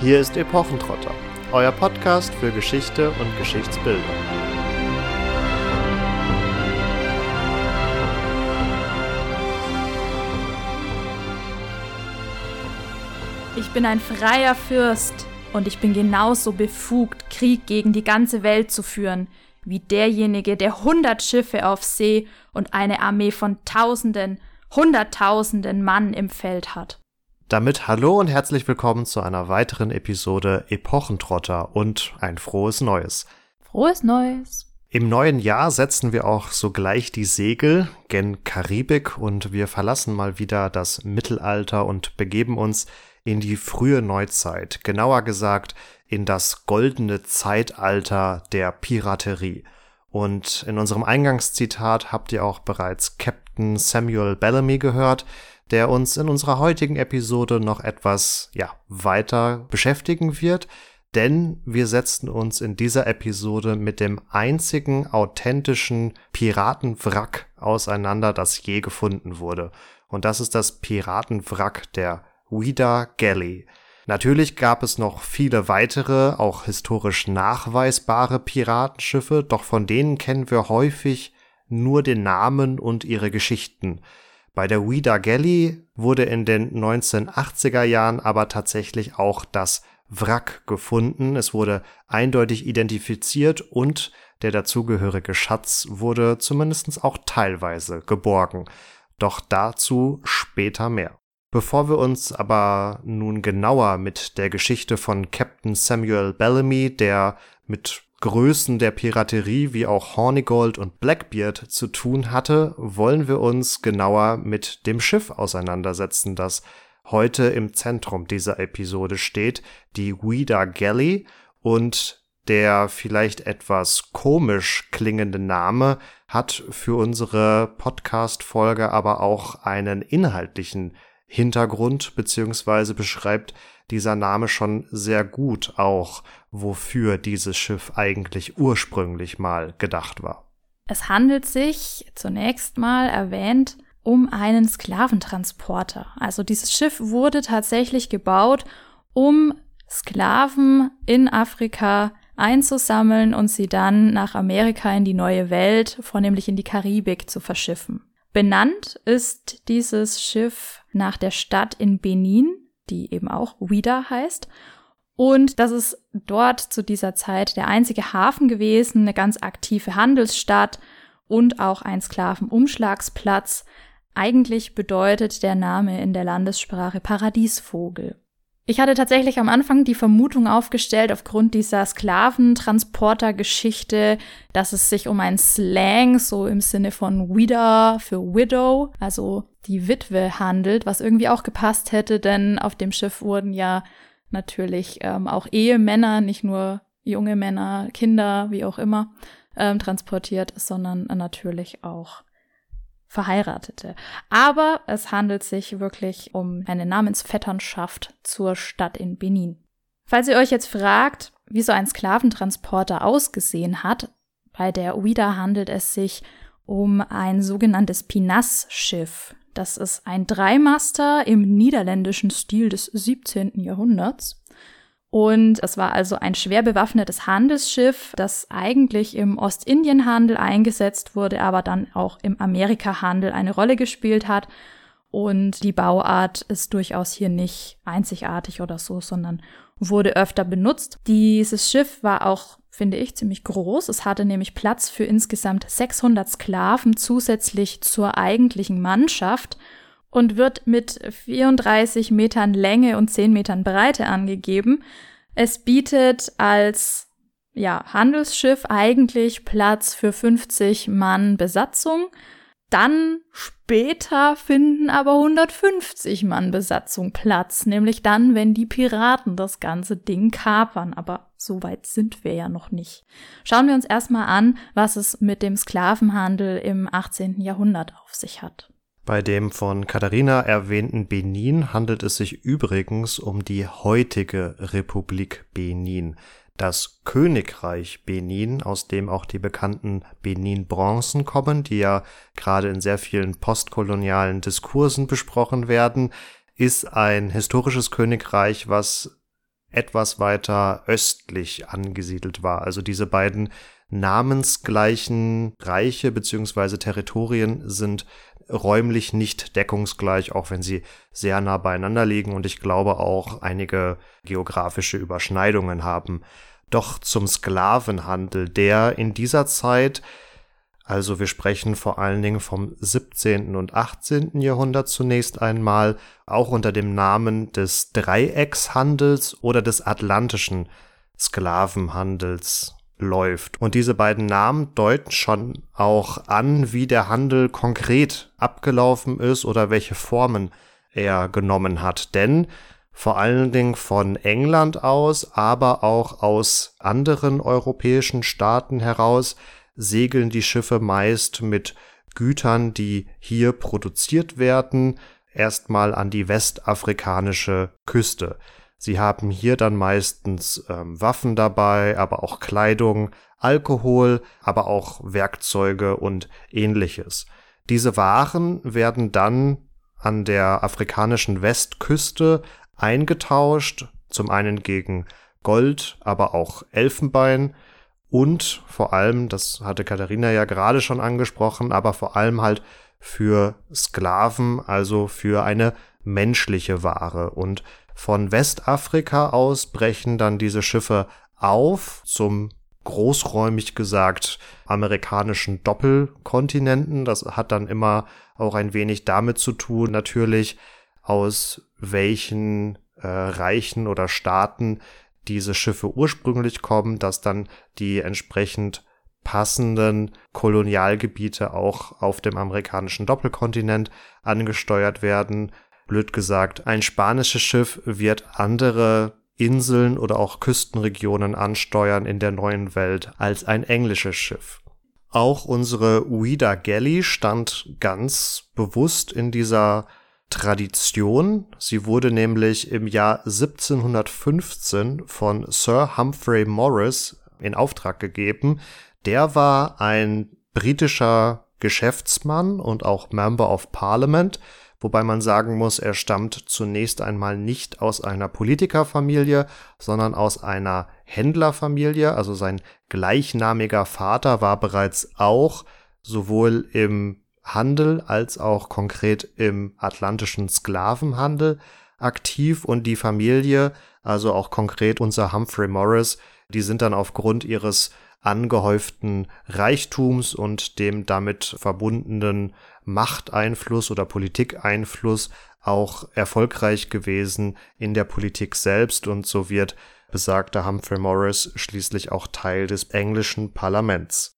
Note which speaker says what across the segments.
Speaker 1: Hier ist Epochentrotter, euer Podcast für Geschichte und Geschichtsbildung.
Speaker 2: Ich bin ein freier Fürst und ich bin genauso befugt, Krieg gegen die ganze Welt zu führen, wie derjenige, der hundert Schiffe auf See und eine Armee von Tausenden, Hunderttausenden Mann im Feld hat.
Speaker 1: Damit hallo und herzlich willkommen zu einer weiteren Episode Epochentrotter und ein frohes Neues.
Speaker 2: Frohes Neues.
Speaker 1: Im neuen Jahr setzen wir auch sogleich die Segel gen Karibik und wir verlassen mal wieder das Mittelalter und begeben uns in die frühe Neuzeit, genauer gesagt in das goldene Zeitalter der Piraterie. Und in unserem Eingangszitat habt ihr auch bereits Captain Samuel Bellamy gehört, der uns in unserer heutigen Episode noch etwas, ja, weiter beschäftigen wird, denn wir setzen uns in dieser Episode mit dem einzigen authentischen Piratenwrack auseinander, das je gefunden wurde. Und das ist das Piratenwrack der Ouida Galley. Natürlich gab es noch viele weitere, auch historisch nachweisbare Piratenschiffe, doch von denen kennen wir häufig nur den Namen und ihre Geschichten. Bei der Ouida Galley wurde in den 1980er Jahren aber tatsächlich auch das Wrack gefunden. Es wurde eindeutig identifiziert und der dazugehörige Schatz wurde zumindest auch teilweise geborgen. Doch dazu später mehr. Bevor wir uns aber nun genauer mit der Geschichte von Captain Samuel Bellamy, der mit Größen der Piraterie wie auch Hornigold und Blackbeard zu tun hatte, wollen wir uns genauer mit dem Schiff auseinandersetzen, das heute im Zentrum dieser Episode steht, die Ouida Galley und der vielleicht etwas komisch klingende Name hat für unsere Podcast-Folge aber auch einen inhaltlichen Hintergrund beziehungsweise beschreibt dieser Name schon sehr gut auch, wofür dieses Schiff eigentlich ursprünglich mal gedacht war.
Speaker 2: Es handelt sich zunächst mal erwähnt um einen Sklaventransporter. Also dieses Schiff wurde tatsächlich gebaut, um Sklaven in Afrika einzusammeln und sie dann nach Amerika in die neue Welt, vornehmlich in die Karibik, zu verschiffen. Benannt ist dieses Schiff nach der Stadt in Benin, die eben auch Ouida heißt. Und das ist dort zu dieser Zeit der einzige Hafen gewesen, eine ganz aktive Handelsstadt und auch ein Sklavenumschlagsplatz. Eigentlich bedeutet der Name in der Landessprache Paradiesvogel. Ich hatte tatsächlich am Anfang die Vermutung aufgestellt, aufgrund dieser Sklaventransporter-Geschichte, dass es sich um ein Slang, so im Sinne von Widow für Widow, also die Witwe handelt, was irgendwie auch gepasst hätte, denn auf dem Schiff wurden ja natürlich ähm, auch Ehemänner, nicht nur junge Männer, Kinder, wie auch immer, ähm, transportiert, sondern natürlich auch Verheiratete. Aber es handelt sich wirklich um eine Namensvetternschaft zur Stadt in Benin. Falls ihr euch jetzt fragt, wie so ein Sklaventransporter ausgesehen hat, bei der Ouida handelt es sich um ein sogenanntes Pinas-Schiff. Das ist ein Dreimaster im niederländischen Stil des 17. Jahrhunderts. Und es war also ein schwer bewaffnetes Handelsschiff, das eigentlich im Ostindienhandel eingesetzt wurde, aber dann auch im Amerikahandel eine Rolle gespielt hat. Und die Bauart ist durchaus hier nicht einzigartig oder so, sondern wurde öfter benutzt. Dieses Schiff war auch, finde ich, ziemlich groß. Es hatte nämlich Platz für insgesamt 600 Sklaven zusätzlich zur eigentlichen Mannschaft und wird mit 34 Metern Länge und 10 Metern Breite angegeben. Es bietet als ja, Handelsschiff eigentlich Platz für 50 Mann Besatzung. Dann später finden aber 150 Mann Besatzung Platz, nämlich dann, wenn die Piraten das ganze Ding kapern. Aber so weit sind wir ja noch nicht. Schauen wir uns erstmal an, was es mit dem Sklavenhandel im 18. Jahrhundert auf sich hat.
Speaker 1: Bei dem von Katharina erwähnten Benin handelt es sich übrigens um die heutige Republik Benin. Das Königreich Benin, aus dem auch die bekannten Benin-Bronzen kommen, die ja gerade in sehr vielen postkolonialen Diskursen besprochen werden, ist ein historisches Königreich, was etwas weiter östlich angesiedelt war. Also diese beiden namensgleichen Reiche beziehungsweise Territorien sind räumlich nicht deckungsgleich, auch wenn sie sehr nah beieinander liegen und ich glaube auch einige geografische Überschneidungen haben. Doch zum Sklavenhandel, der in dieser Zeit also wir sprechen vor allen Dingen vom 17. und 18. Jahrhundert zunächst einmal, auch unter dem Namen des Dreieckshandels oder des atlantischen Sklavenhandels läuft. Und diese beiden Namen deuten schon auch an, wie der Handel konkret abgelaufen ist oder welche Formen er genommen hat. Denn vor allen Dingen von England aus, aber auch aus anderen europäischen Staaten heraus segeln die Schiffe meist mit Gütern, die hier produziert werden, erstmal an die westafrikanische Küste. Sie haben hier dann meistens ähm, Waffen dabei, aber auch Kleidung, Alkohol, aber auch Werkzeuge und ähnliches. Diese Waren werden dann an der afrikanischen Westküste eingetauscht, zum einen gegen Gold, aber auch Elfenbein und vor allem, das hatte Katharina ja gerade schon angesprochen, aber vor allem halt für Sklaven, also für eine menschliche Ware. Und von Westafrika aus brechen dann diese Schiffe auf zum großräumig gesagt amerikanischen Doppelkontinenten. Das hat dann immer auch ein wenig damit zu tun, natürlich aus welchen äh, Reichen oder Staaten diese Schiffe ursprünglich kommen, dass dann die entsprechend passenden Kolonialgebiete auch auf dem amerikanischen Doppelkontinent angesteuert werden. Blöd gesagt, ein spanisches Schiff wird andere Inseln oder auch Küstenregionen ansteuern in der neuen Welt als ein englisches Schiff. Auch unsere Ouida Galley stand ganz bewusst in dieser Tradition. Sie wurde nämlich im Jahr 1715 von Sir Humphrey Morris in Auftrag gegeben. Der war ein britischer Geschäftsmann und auch Member of Parliament, wobei man sagen muss, er stammt zunächst einmal nicht aus einer Politikerfamilie, sondern aus einer Händlerfamilie. Also sein gleichnamiger Vater war bereits auch sowohl im Handel als auch konkret im atlantischen Sklavenhandel aktiv und die Familie, also auch konkret unser Humphrey Morris, die sind dann aufgrund ihres angehäuften Reichtums und dem damit verbundenen Machteinfluss oder Politikeinfluss auch erfolgreich gewesen in der Politik selbst und so wird besagter Humphrey Morris schließlich auch Teil des englischen Parlaments.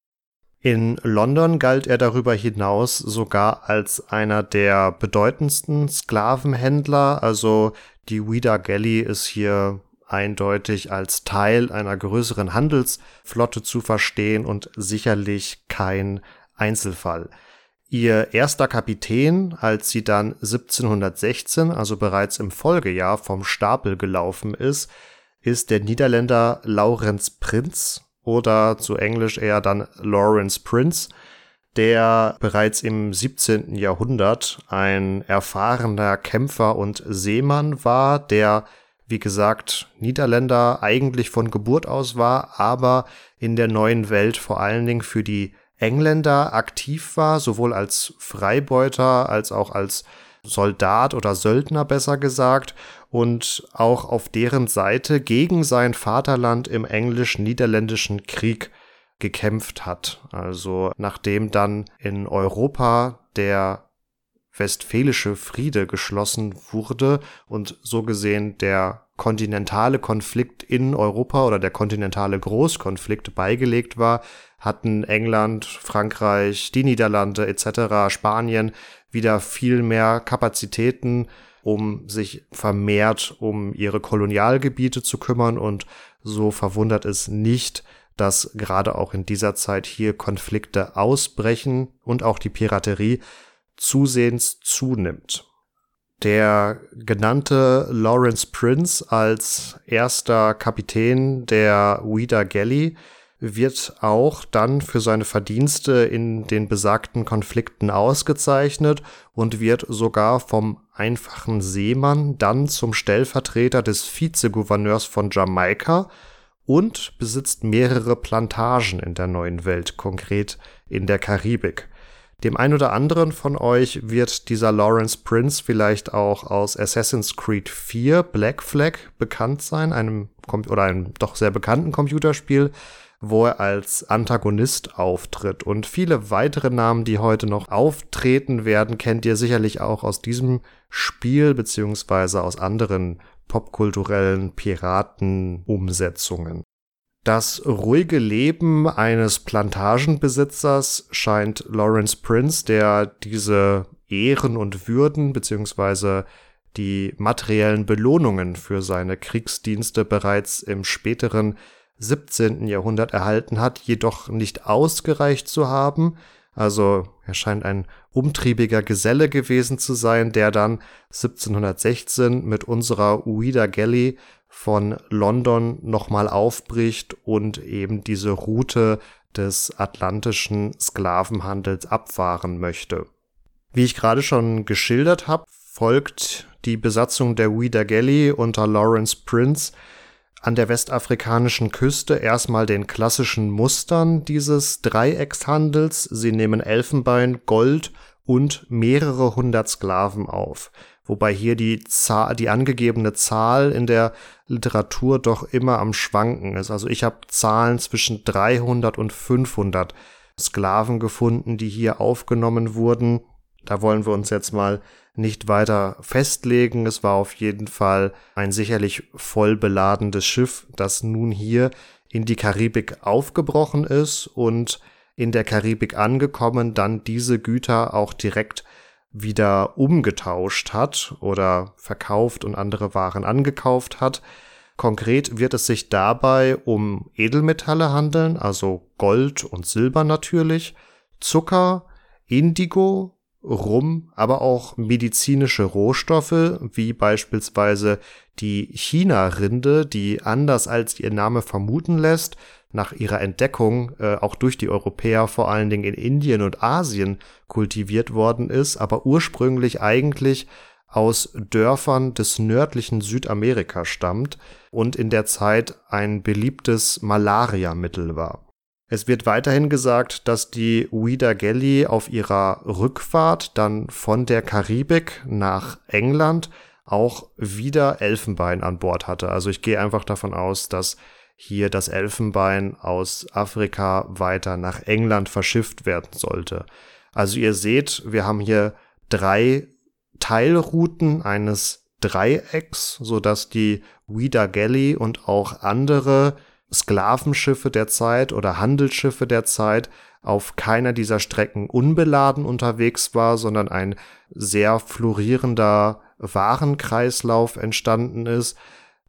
Speaker 1: In London galt er darüber hinaus sogar als einer der bedeutendsten Sklavenhändler, also die Ouida Galley ist hier eindeutig als Teil einer größeren Handelsflotte zu verstehen und sicherlich kein Einzelfall. Ihr erster Kapitän, als sie dann 1716, also bereits im Folgejahr, vom Stapel gelaufen ist, ist der Niederländer Laurenz Prinz, oder zu Englisch eher dann Lawrence Prince, der bereits im 17. Jahrhundert ein erfahrener Kämpfer und Seemann war, der wie gesagt, Niederländer eigentlich von Geburt aus war, aber in der neuen Welt vor allen Dingen für die Engländer aktiv war, sowohl als Freibeuter als auch als Soldat oder Söldner besser gesagt und auch auf deren Seite gegen sein Vaterland im englisch-niederländischen Krieg gekämpft hat. Also nachdem dann in Europa der Westfälische Friede geschlossen wurde und so gesehen der kontinentale Konflikt in Europa oder der kontinentale Großkonflikt beigelegt war, hatten England, Frankreich, die Niederlande etc., Spanien wieder viel mehr Kapazitäten, um sich vermehrt um ihre Kolonialgebiete zu kümmern und so verwundert es nicht, dass gerade auch in dieser Zeit hier Konflikte ausbrechen und auch die Piraterie zusehends zunimmt. Der genannte Lawrence Prince als erster Kapitän der Ouida Galley wird auch dann für seine Verdienste in den besagten Konflikten ausgezeichnet und wird sogar vom einfachen Seemann dann zum Stellvertreter des Vizegouverneurs von Jamaika und besitzt mehrere Plantagen in der neuen Welt, konkret in der Karibik. Dem ein oder anderen von euch wird dieser Lawrence Prince vielleicht auch aus Assassin's Creed 4 Black Flag bekannt sein, einem oder einem doch sehr bekannten Computerspiel, wo er als Antagonist auftritt. Und viele weitere Namen, die heute noch auftreten werden, kennt ihr sicherlich auch aus diesem Spiel beziehungsweise aus anderen popkulturellen Piratenumsetzungen. Das ruhige Leben eines Plantagenbesitzers scheint Lawrence Prince, der diese Ehren und Würden beziehungsweise die materiellen Belohnungen für seine Kriegsdienste bereits im späteren 17. Jahrhundert erhalten hat, jedoch nicht ausgereicht zu haben. Also er scheint ein umtriebiger Geselle gewesen zu sein, der dann 1716 mit unserer Ouida Galley von London nochmal aufbricht und eben diese Route des atlantischen Sklavenhandels abfahren möchte. Wie ich gerade schon geschildert habe, folgt die Besatzung der Ouida Galley unter Lawrence Prince an der westafrikanischen Küste erstmal den klassischen Mustern dieses Dreieckshandels. Sie nehmen Elfenbein, Gold und mehrere hundert Sklaven auf. Wobei hier die Zahl, die angegebene Zahl in der Literatur doch immer am Schwanken ist. Also ich habe Zahlen zwischen 300 und 500 Sklaven gefunden, die hier aufgenommen wurden. Da wollen wir uns jetzt mal nicht weiter festlegen. Es war auf jeden Fall ein sicherlich voll beladenes Schiff, das nun hier in die Karibik aufgebrochen ist und in der Karibik angekommen, dann diese Güter auch direkt wieder umgetauscht hat oder verkauft und andere Waren angekauft hat. Konkret wird es sich dabei um Edelmetalle handeln, also Gold und Silber natürlich, Zucker, Indigo, Rum, aber auch medizinische Rohstoffe, wie beispielsweise die China-Rinde, die anders als ihr Name vermuten lässt, nach ihrer Entdeckung äh, auch durch die Europäer vor allen Dingen in Indien und Asien kultiviert worden ist, aber ursprünglich eigentlich aus Dörfern des nördlichen Südamerika stammt und in der Zeit ein beliebtes Malariamittel war. Es wird weiterhin gesagt, dass die Ouida Gelli auf ihrer Rückfahrt dann von der Karibik nach England auch wieder Elfenbein an Bord hatte. Also ich gehe einfach davon aus, dass hier das Elfenbein aus Afrika weiter nach England verschifft werden sollte. Also ihr seht, wir haben hier drei Teilrouten eines Dreiecks, so dass die Ouida Gelli und auch andere Sklavenschiffe der Zeit oder Handelsschiffe der Zeit auf keiner dieser Strecken unbeladen unterwegs war, sondern ein sehr florierender Warenkreislauf entstanden ist,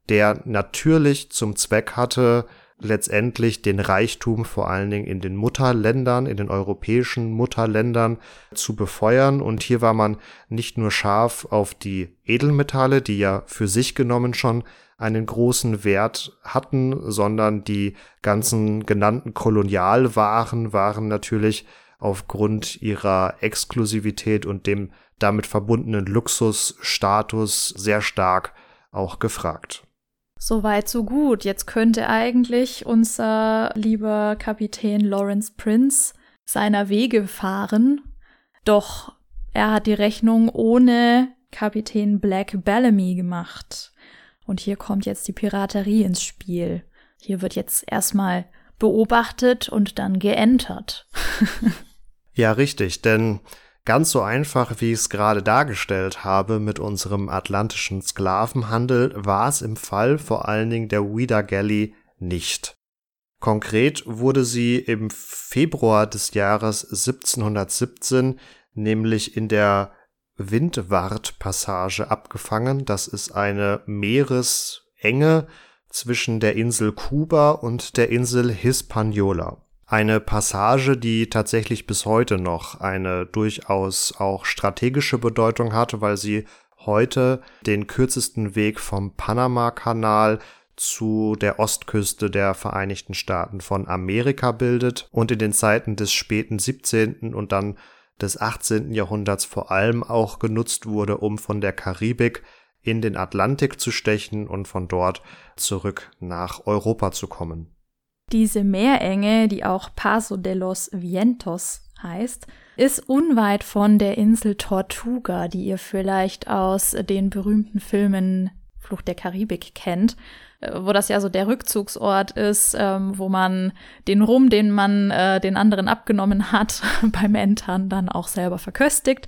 Speaker 1: der natürlich zum Zweck hatte, letztendlich den Reichtum vor allen Dingen in den Mutterländern, in den europäischen Mutterländern zu befeuern. Und hier war man nicht nur scharf auf die Edelmetalle, die ja für sich genommen schon einen großen Wert hatten, sondern die ganzen genannten Kolonialwaren waren natürlich aufgrund ihrer Exklusivität und dem damit verbundenen Luxusstatus sehr stark auch gefragt.
Speaker 2: Soweit, so gut. Jetzt könnte eigentlich unser lieber Kapitän Lawrence Prince seiner Wege fahren. Doch er hat die Rechnung ohne Kapitän Black Bellamy gemacht. Und hier kommt jetzt die Piraterie ins Spiel. Hier wird jetzt erstmal beobachtet und dann geentert.
Speaker 1: ja, richtig, denn ganz so einfach, wie ich es gerade dargestellt habe mit unserem atlantischen Sklavenhandel, war es im Fall vor allen Dingen der Ouida Galley nicht. Konkret wurde sie im Februar des Jahres 1717 nämlich in der Windward-Passage abgefangen. Das ist eine Meeresenge zwischen der Insel Kuba und der Insel Hispaniola. Eine Passage, die tatsächlich bis heute noch eine durchaus auch strategische Bedeutung hat, weil sie heute den kürzesten Weg vom Panama-Kanal zu der Ostküste der Vereinigten Staaten von Amerika bildet und in den Zeiten des späten 17. und dann des 18. Jahrhunderts vor allem auch genutzt wurde, um von der Karibik in den Atlantik zu stechen und von dort zurück nach Europa zu kommen.
Speaker 2: Diese Meerenge, die auch Paso de los Vientos heißt, ist unweit von der Insel Tortuga, die ihr vielleicht aus den berühmten Filmen Flucht der Karibik kennt, äh, wo das ja so der Rückzugsort ist, ähm, wo man den Rum, den man äh, den anderen abgenommen hat, beim Entern dann auch selber verköstigt.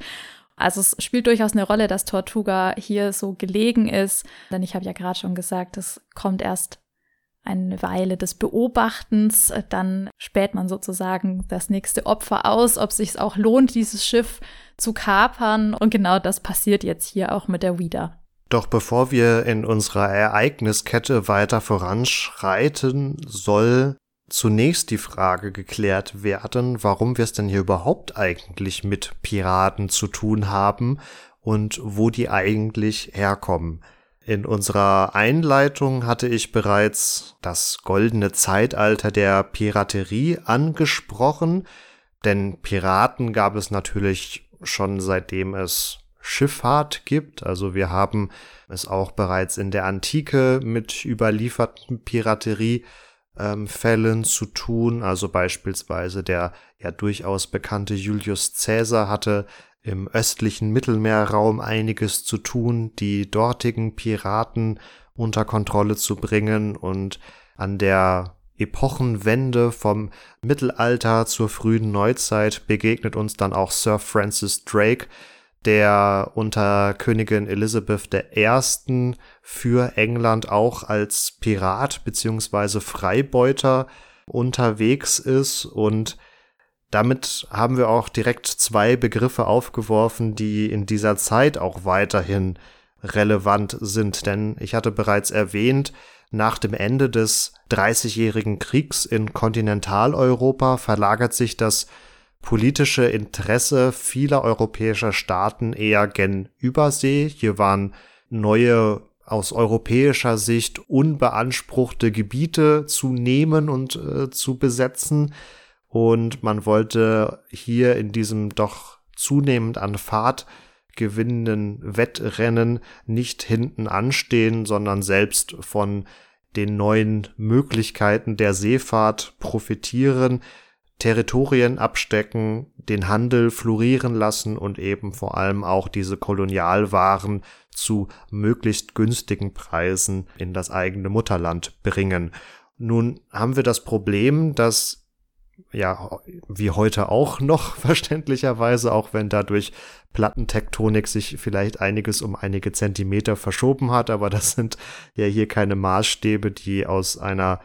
Speaker 2: Also es spielt durchaus eine Rolle, dass Tortuga hier so gelegen ist, denn ich habe ja gerade schon gesagt, es kommt erst eine Weile des Beobachtens, dann späht man sozusagen das nächste Opfer aus, ob sich auch lohnt, dieses Schiff zu kapern. Und genau das passiert jetzt hier auch mit der Wieder.
Speaker 1: Doch bevor wir in unserer Ereigniskette weiter voranschreiten, soll zunächst die Frage geklärt werden, warum wir es denn hier überhaupt eigentlich mit Piraten zu tun haben und wo die eigentlich herkommen. In unserer Einleitung hatte ich bereits das goldene Zeitalter der Piraterie angesprochen, denn Piraten gab es natürlich schon seitdem es Schifffahrt gibt. Also wir haben es auch bereits in der Antike mit überlieferten Pirateriefällen ähm, zu tun. Also beispielsweise der ja durchaus bekannte Julius Caesar hatte im östlichen Mittelmeerraum einiges zu tun, die dortigen Piraten unter Kontrolle zu bringen und an der Epochenwende vom Mittelalter zur frühen Neuzeit begegnet uns dann auch Sir Francis Drake, der unter Königin Elizabeth I. für England auch als Pirat beziehungsweise Freibeuter unterwegs ist und damit haben wir auch direkt zwei Begriffe aufgeworfen, die in dieser Zeit auch weiterhin relevant sind. Denn ich hatte bereits erwähnt, nach dem Ende des Dreißigjährigen Kriegs in Kontinentaleuropa verlagert sich das politische Interesse vieler europäischer Staaten eher gen Übersee. Hier waren neue aus europäischer Sicht unbeanspruchte Gebiete zu nehmen und äh, zu besetzen und man wollte hier in diesem doch zunehmend an Fahrt gewinnenden Wettrennen nicht hinten anstehen, sondern selbst von den neuen Möglichkeiten der Seefahrt profitieren, Territorien abstecken, den Handel florieren lassen und eben vor allem auch diese Kolonialwaren zu möglichst günstigen Preisen in das eigene Mutterland bringen. Nun haben wir das Problem, dass ja, wie heute auch noch verständlicherweise, auch wenn dadurch Plattentektonik sich vielleicht einiges um einige Zentimeter verschoben hat, aber das sind ja hier keine Maßstäbe, die aus einer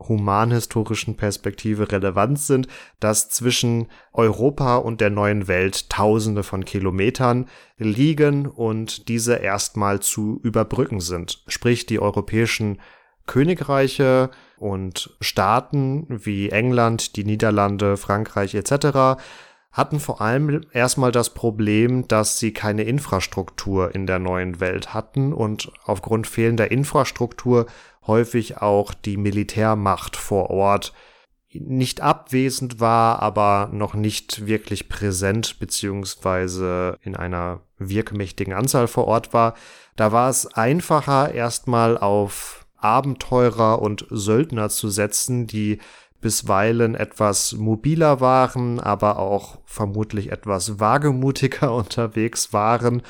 Speaker 1: humanhistorischen Perspektive relevant sind, dass zwischen Europa und der neuen Welt Tausende von Kilometern liegen und diese erstmal zu überbrücken sind. Sprich, die europäischen Königreiche und Staaten wie England, die Niederlande, Frankreich etc. hatten vor allem erstmal das Problem, dass sie keine Infrastruktur in der neuen Welt hatten und aufgrund fehlender Infrastruktur häufig auch die Militärmacht vor Ort nicht abwesend war, aber noch nicht wirklich präsent beziehungsweise in einer wirkmächtigen Anzahl vor Ort war. Da war es einfacher, erstmal auf Abenteurer und Söldner zu setzen, die bisweilen etwas mobiler waren, aber auch vermutlich etwas wagemutiger unterwegs waren.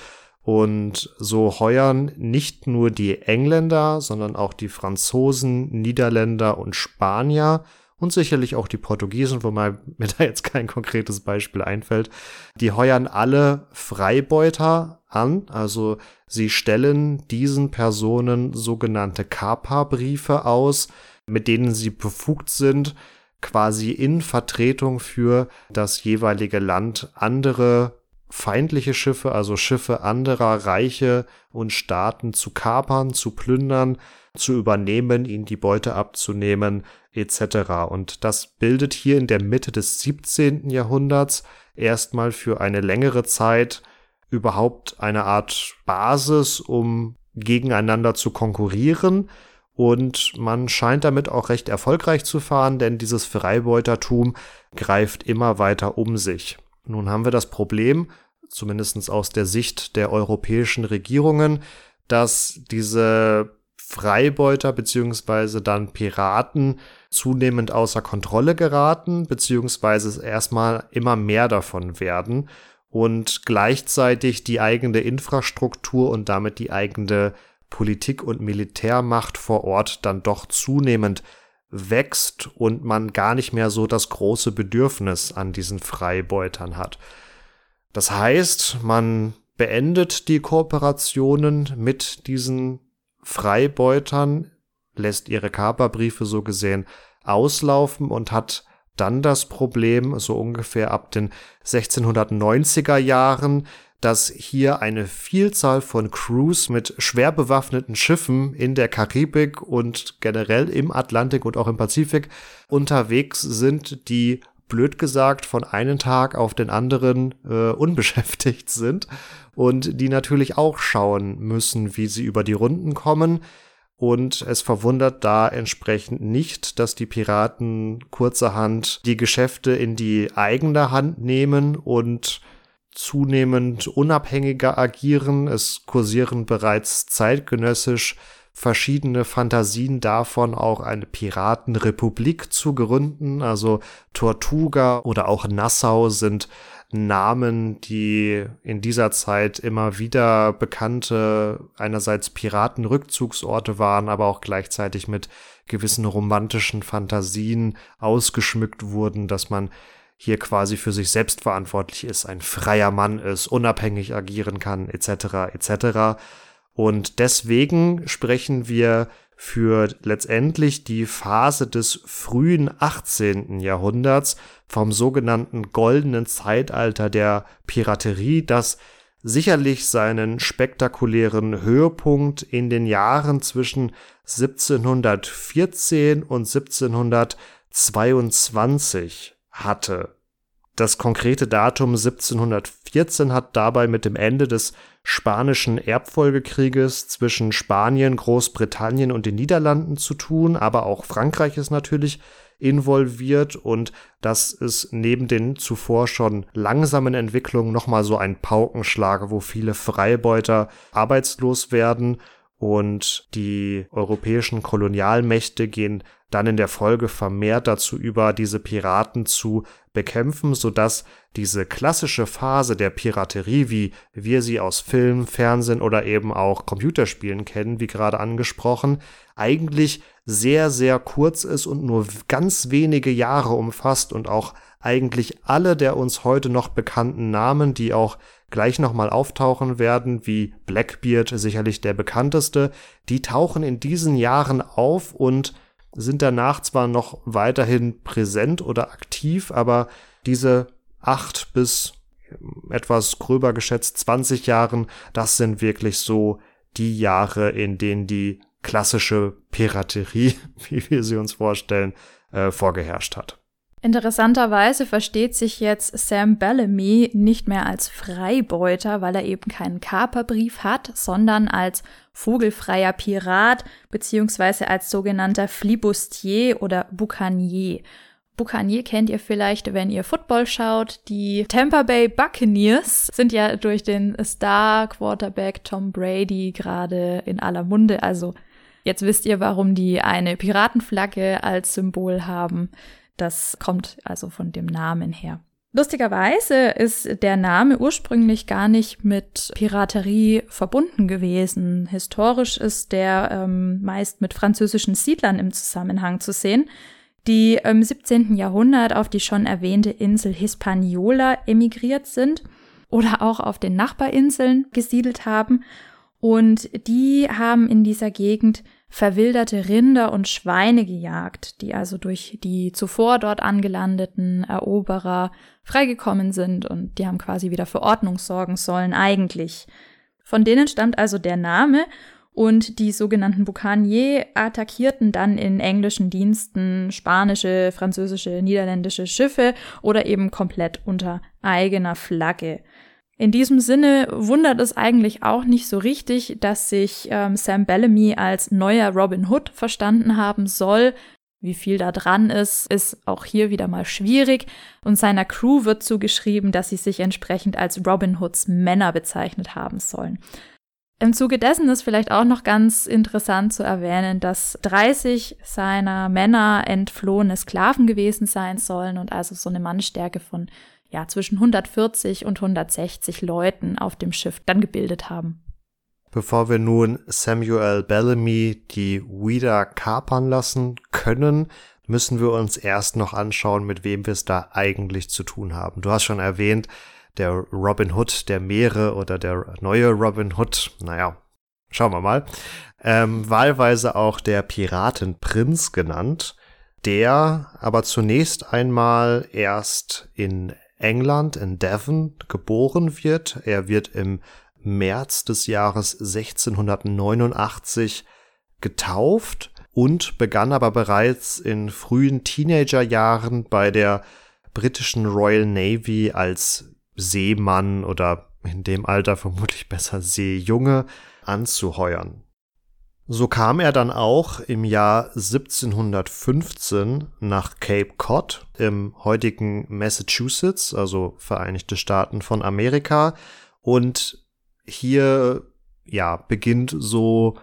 Speaker 1: Und so heuern nicht nur die Engländer, sondern auch die Franzosen, Niederländer und Spanier und sicherlich auch die Portugiesen, wobei mir da jetzt kein konkretes Beispiel einfällt, die heuern alle Freibeuter an, also sie stellen diesen Personen sogenannte Kapa-Briefe aus, mit denen sie befugt sind, quasi in Vertretung für das jeweilige Land andere feindliche Schiffe, also Schiffe anderer Reiche und Staaten zu kapern, zu plündern, zu übernehmen, ihnen die Beute abzunehmen, etc. Und das bildet hier in der Mitte des 17. Jahrhunderts erstmal für eine längere Zeit überhaupt eine Art Basis, um gegeneinander zu konkurrieren und man scheint damit auch recht erfolgreich zu fahren, denn dieses Freibeutertum greift immer weiter um sich. Nun haben wir das Problem, zumindest aus der Sicht der europäischen Regierungen, dass diese Freibeuter beziehungsweise dann Piraten zunehmend außer Kontrolle geraten, beziehungsweise erstmal immer mehr davon werden und gleichzeitig die eigene Infrastruktur und damit die eigene Politik und Militärmacht vor Ort dann doch zunehmend wächst und man gar nicht mehr so das große Bedürfnis an diesen Freibeutern hat. Das heißt, man beendet die Kooperationen mit diesen Freibeutern, lässt ihre Kaperbriefe so gesehen auslaufen und hat dann das Problem, so ungefähr ab den 1690er Jahren, dass hier eine Vielzahl von Crews mit schwer bewaffneten Schiffen in der Karibik und generell im Atlantik und auch im Pazifik unterwegs sind, die blöd gesagt von einem Tag auf den anderen äh, unbeschäftigt sind und die natürlich auch schauen müssen, wie sie über die Runden kommen. Und es verwundert da entsprechend nicht, dass die Piraten kurzerhand die Geschäfte in die eigene Hand nehmen und zunehmend unabhängiger agieren. Es kursieren bereits zeitgenössisch verschiedene Fantasien davon, auch eine Piratenrepublik zu gründen. Also Tortuga oder auch Nassau sind Namen, die in dieser Zeit immer wieder bekannte, einerseits Piratenrückzugsorte waren, aber auch gleichzeitig mit gewissen romantischen Fantasien ausgeschmückt wurden, dass man hier quasi für sich selbst verantwortlich ist, ein freier Mann ist, unabhängig agieren kann, etc. etc. Und deswegen sprechen wir für letztendlich die Phase des frühen 18. Jahrhunderts vom sogenannten goldenen Zeitalter der Piraterie, das sicherlich seinen spektakulären Höhepunkt in den Jahren zwischen 1714 und 1722 hatte. Das konkrete Datum 1714 hat dabei mit dem Ende des spanischen Erbfolgekrieges zwischen Spanien, Großbritannien und den Niederlanden zu tun, aber auch Frankreich ist natürlich involviert und das ist neben den zuvor schon langsamen Entwicklungen nochmal so ein Paukenschlag, wo viele Freibeuter arbeitslos werden und die europäischen Kolonialmächte gehen dann in der Folge vermehrt dazu über, diese Piraten zu bekämpfen, sodass diese klassische Phase der Piraterie, wie wir sie aus Film, Fernsehen oder eben auch Computerspielen kennen, wie gerade angesprochen, eigentlich sehr, sehr kurz ist und nur ganz wenige Jahre umfasst und auch eigentlich alle der uns heute noch bekannten Namen, die auch gleich nochmal auftauchen werden, wie Blackbeard sicherlich der bekannteste, die tauchen in diesen Jahren auf und sind danach zwar noch weiterhin präsent oder aktiv, aber diese acht bis etwas gröber geschätzt 20 Jahren, das sind wirklich so die Jahre, in denen die klassische Piraterie, wie wir sie uns vorstellen, äh, vorgeherrscht hat.
Speaker 2: Interessanterweise versteht sich jetzt Sam Bellamy nicht mehr als Freibeuter, weil er eben keinen Kaperbrief hat, sondern als vogelfreier Pirat beziehungsweise als sogenannter Flibustier oder Boucanier. Boucanier kennt ihr vielleicht, wenn ihr Football schaut. Die Tampa Bay Buccaneers sind ja durch den Star Quarterback Tom Brady gerade in aller Munde. Also jetzt wisst ihr, warum die eine Piratenflagge als Symbol haben. Das kommt also von dem Namen her. Lustigerweise ist der Name ursprünglich gar nicht mit Piraterie verbunden gewesen. Historisch ist der ähm, meist mit französischen Siedlern im Zusammenhang zu sehen, die im 17. Jahrhundert auf die schon erwähnte Insel Hispaniola emigriert sind oder auch auf den Nachbarinseln gesiedelt haben. Und die haben in dieser Gegend verwilderte Rinder und Schweine gejagt, die also durch die zuvor dort angelandeten Eroberer freigekommen sind und die haben quasi wieder für Ordnung sorgen sollen eigentlich. Von denen stammt also der Name und die sogenannten Boucanier attackierten dann in englischen Diensten spanische, französische, niederländische Schiffe oder eben komplett unter eigener Flagge. In diesem Sinne wundert es eigentlich auch nicht so richtig, dass sich ähm, Sam Bellamy als neuer Robin Hood verstanden haben soll. Wie viel da dran ist, ist auch hier wieder mal schwierig. Und seiner Crew wird zugeschrieben, dass sie sich entsprechend als Robin Hoods Männer bezeichnet haben sollen. Im Zuge dessen ist vielleicht auch noch ganz interessant zu erwähnen, dass 30 seiner Männer entflohene Sklaven gewesen sein sollen und also so eine Mannstärke von ja, zwischen 140 und 160 Leuten auf dem Schiff dann gebildet haben.
Speaker 1: Bevor wir nun Samuel Bellamy die Wieder kapern lassen können, müssen wir uns erst noch anschauen, mit wem wir es da eigentlich zu tun haben. Du hast schon erwähnt, der Robin Hood der Meere oder der neue Robin Hood, naja, schauen wir mal, ähm, wahlweise auch der Piratenprinz genannt, der aber zunächst einmal erst in England, in Devon, geboren wird. Er wird im März des Jahres 1689 getauft und begann aber bereits in frühen Teenagerjahren bei der britischen Royal Navy als Seemann oder in dem Alter vermutlich besser Seejunge anzuheuern. So kam er dann auch im Jahr 1715 nach Cape Cod im heutigen Massachusetts, also Vereinigte Staaten von Amerika. Und hier, ja, beginnt so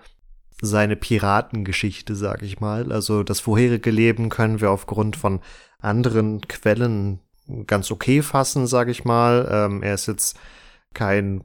Speaker 1: seine Piratengeschichte, sag ich mal. Also das vorherige Leben können wir aufgrund von anderen Quellen ganz okay fassen, sag ich mal. Ähm, er ist jetzt kein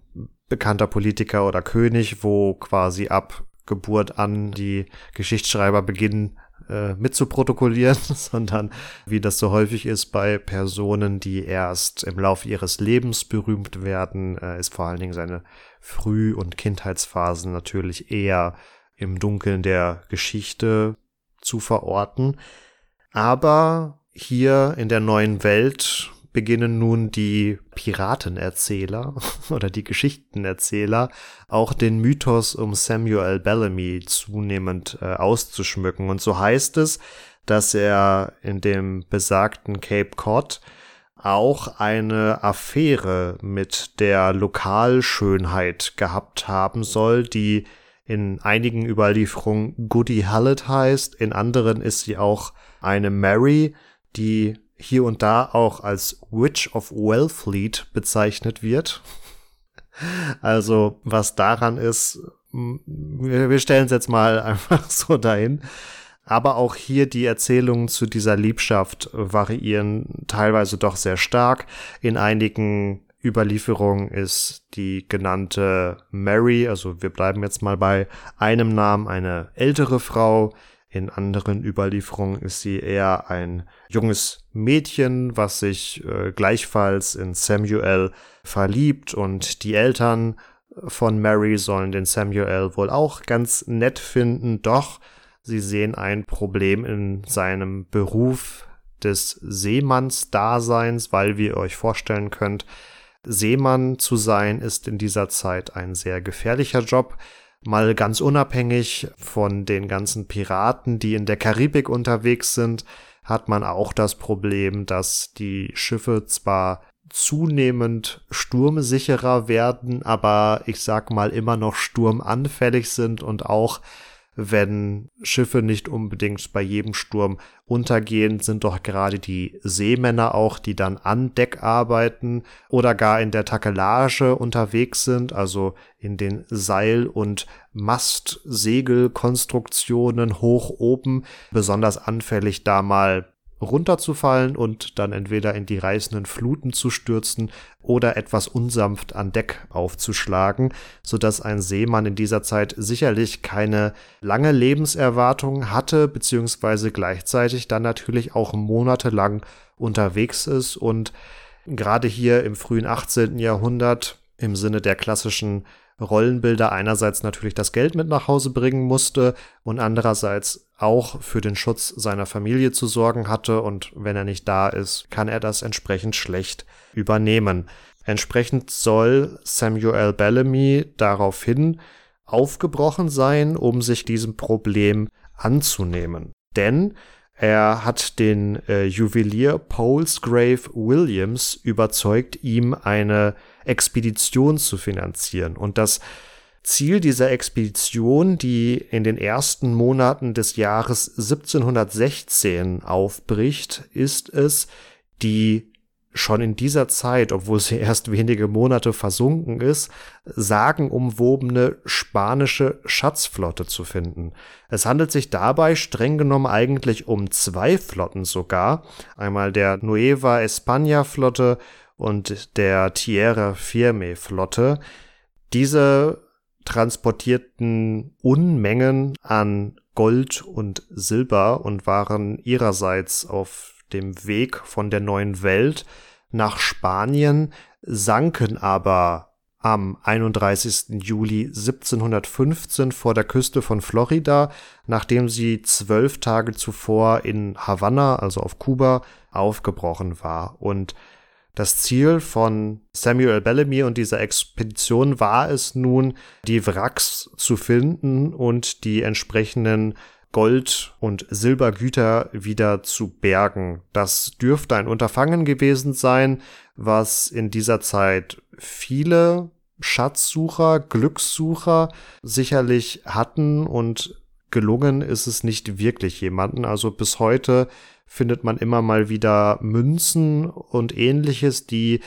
Speaker 1: bekannter Politiker oder König, wo quasi ab Geburt an die Geschichtsschreiber beginnen äh, mitzuprotokollieren, sondern wie das so häufig ist bei Personen, die erst im Laufe ihres Lebens berühmt werden, äh, ist vor allen Dingen seine Früh- und Kindheitsphasen natürlich eher im Dunkeln der Geschichte zu verorten. Aber hier in der neuen Welt beginnen nun die Piratenerzähler oder die Geschichtenerzähler auch den Mythos um Samuel Bellamy zunehmend äh, auszuschmücken. Und so heißt es, dass er in dem besagten Cape Cod auch eine Affäre mit der Lokalschönheit gehabt haben soll, die in einigen Überlieferungen Goody Hallett heißt, in anderen ist sie auch eine Mary, die hier und da auch als Witch of Wellfleet bezeichnet wird. Also, was daran ist, wir, stellen es jetzt mal einfach so dahin. Aber auch hier die Erzählungen zu dieser Liebschaft variieren teilweise doch sehr stark. In einigen Überlieferungen ist die genannte Mary, also wir bleiben jetzt mal bei einem Namen, eine ältere Frau. In anderen Überlieferungen ist sie eher ein junges Mädchen, was sich äh, gleichfalls in Samuel verliebt und die Eltern von Mary sollen den Samuel wohl auch ganz nett finden, doch sie sehen ein Problem in seinem Beruf des Seemannsdaseins, weil wie ihr euch vorstellen könnt, Seemann zu sein ist in dieser Zeit ein sehr gefährlicher Job mal ganz unabhängig von den ganzen Piraten, die in der Karibik unterwegs sind, hat man auch das Problem, dass die Schiffe zwar zunehmend sturmsicherer werden, aber ich sag mal immer noch sturmanfällig sind und auch wenn Schiffe nicht unbedingt bei jedem Sturm untergehen, sind doch gerade die Seemänner auch, die dann an Deck arbeiten oder gar in der Takelage unterwegs sind, also in den Seil- und Mastsegelkonstruktionen hoch oben, besonders anfällig da mal runterzufallen und dann entweder in die reißenden Fluten zu stürzen oder etwas unsanft an Deck aufzuschlagen, so dass ein Seemann in dieser Zeit sicherlich keine lange Lebenserwartung hatte, beziehungsweise gleichzeitig dann natürlich auch monatelang unterwegs ist und gerade hier im frühen 18. Jahrhundert im Sinne der klassischen Rollenbilder einerseits natürlich das Geld mit nach Hause bringen musste und andererseits auch für den Schutz seiner Familie zu sorgen hatte und wenn er nicht da ist, kann er das entsprechend schlecht übernehmen. Entsprechend soll Samuel Bellamy daraufhin aufgebrochen sein, um sich diesem Problem anzunehmen. Denn er hat den äh, Juwelier Polesgrave Williams überzeugt, ihm eine Expedition zu finanzieren. Und das Ziel dieser Expedition, die in den ersten Monaten des Jahres 1716 aufbricht, ist es, die schon in dieser Zeit, obwohl sie erst wenige Monate versunken ist, sagenumwobene spanische Schatzflotte zu finden. Es handelt sich dabei streng genommen eigentlich um zwei Flotten sogar, einmal der Nueva España Flotte und der Tierra Firme Flotte. Diese transportierten Unmengen an Gold und Silber und waren ihrerseits auf dem Weg von der neuen Welt nach Spanien, sanken aber am 31. Juli 1715 vor der Küste von Florida, nachdem sie zwölf Tage zuvor in Havanna, also auf Kuba, aufgebrochen war. Und das Ziel von Samuel Bellamy und dieser Expedition war es nun, die Wracks zu finden und die entsprechenden Gold- und Silbergüter wieder zu bergen. Das dürfte ein Unterfangen gewesen sein, was in dieser Zeit viele Schatzsucher, Glückssucher sicherlich hatten und gelungen ist es nicht wirklich jemanden. Also bis heute findet man immer mal wieder Münzen und ähnliches, die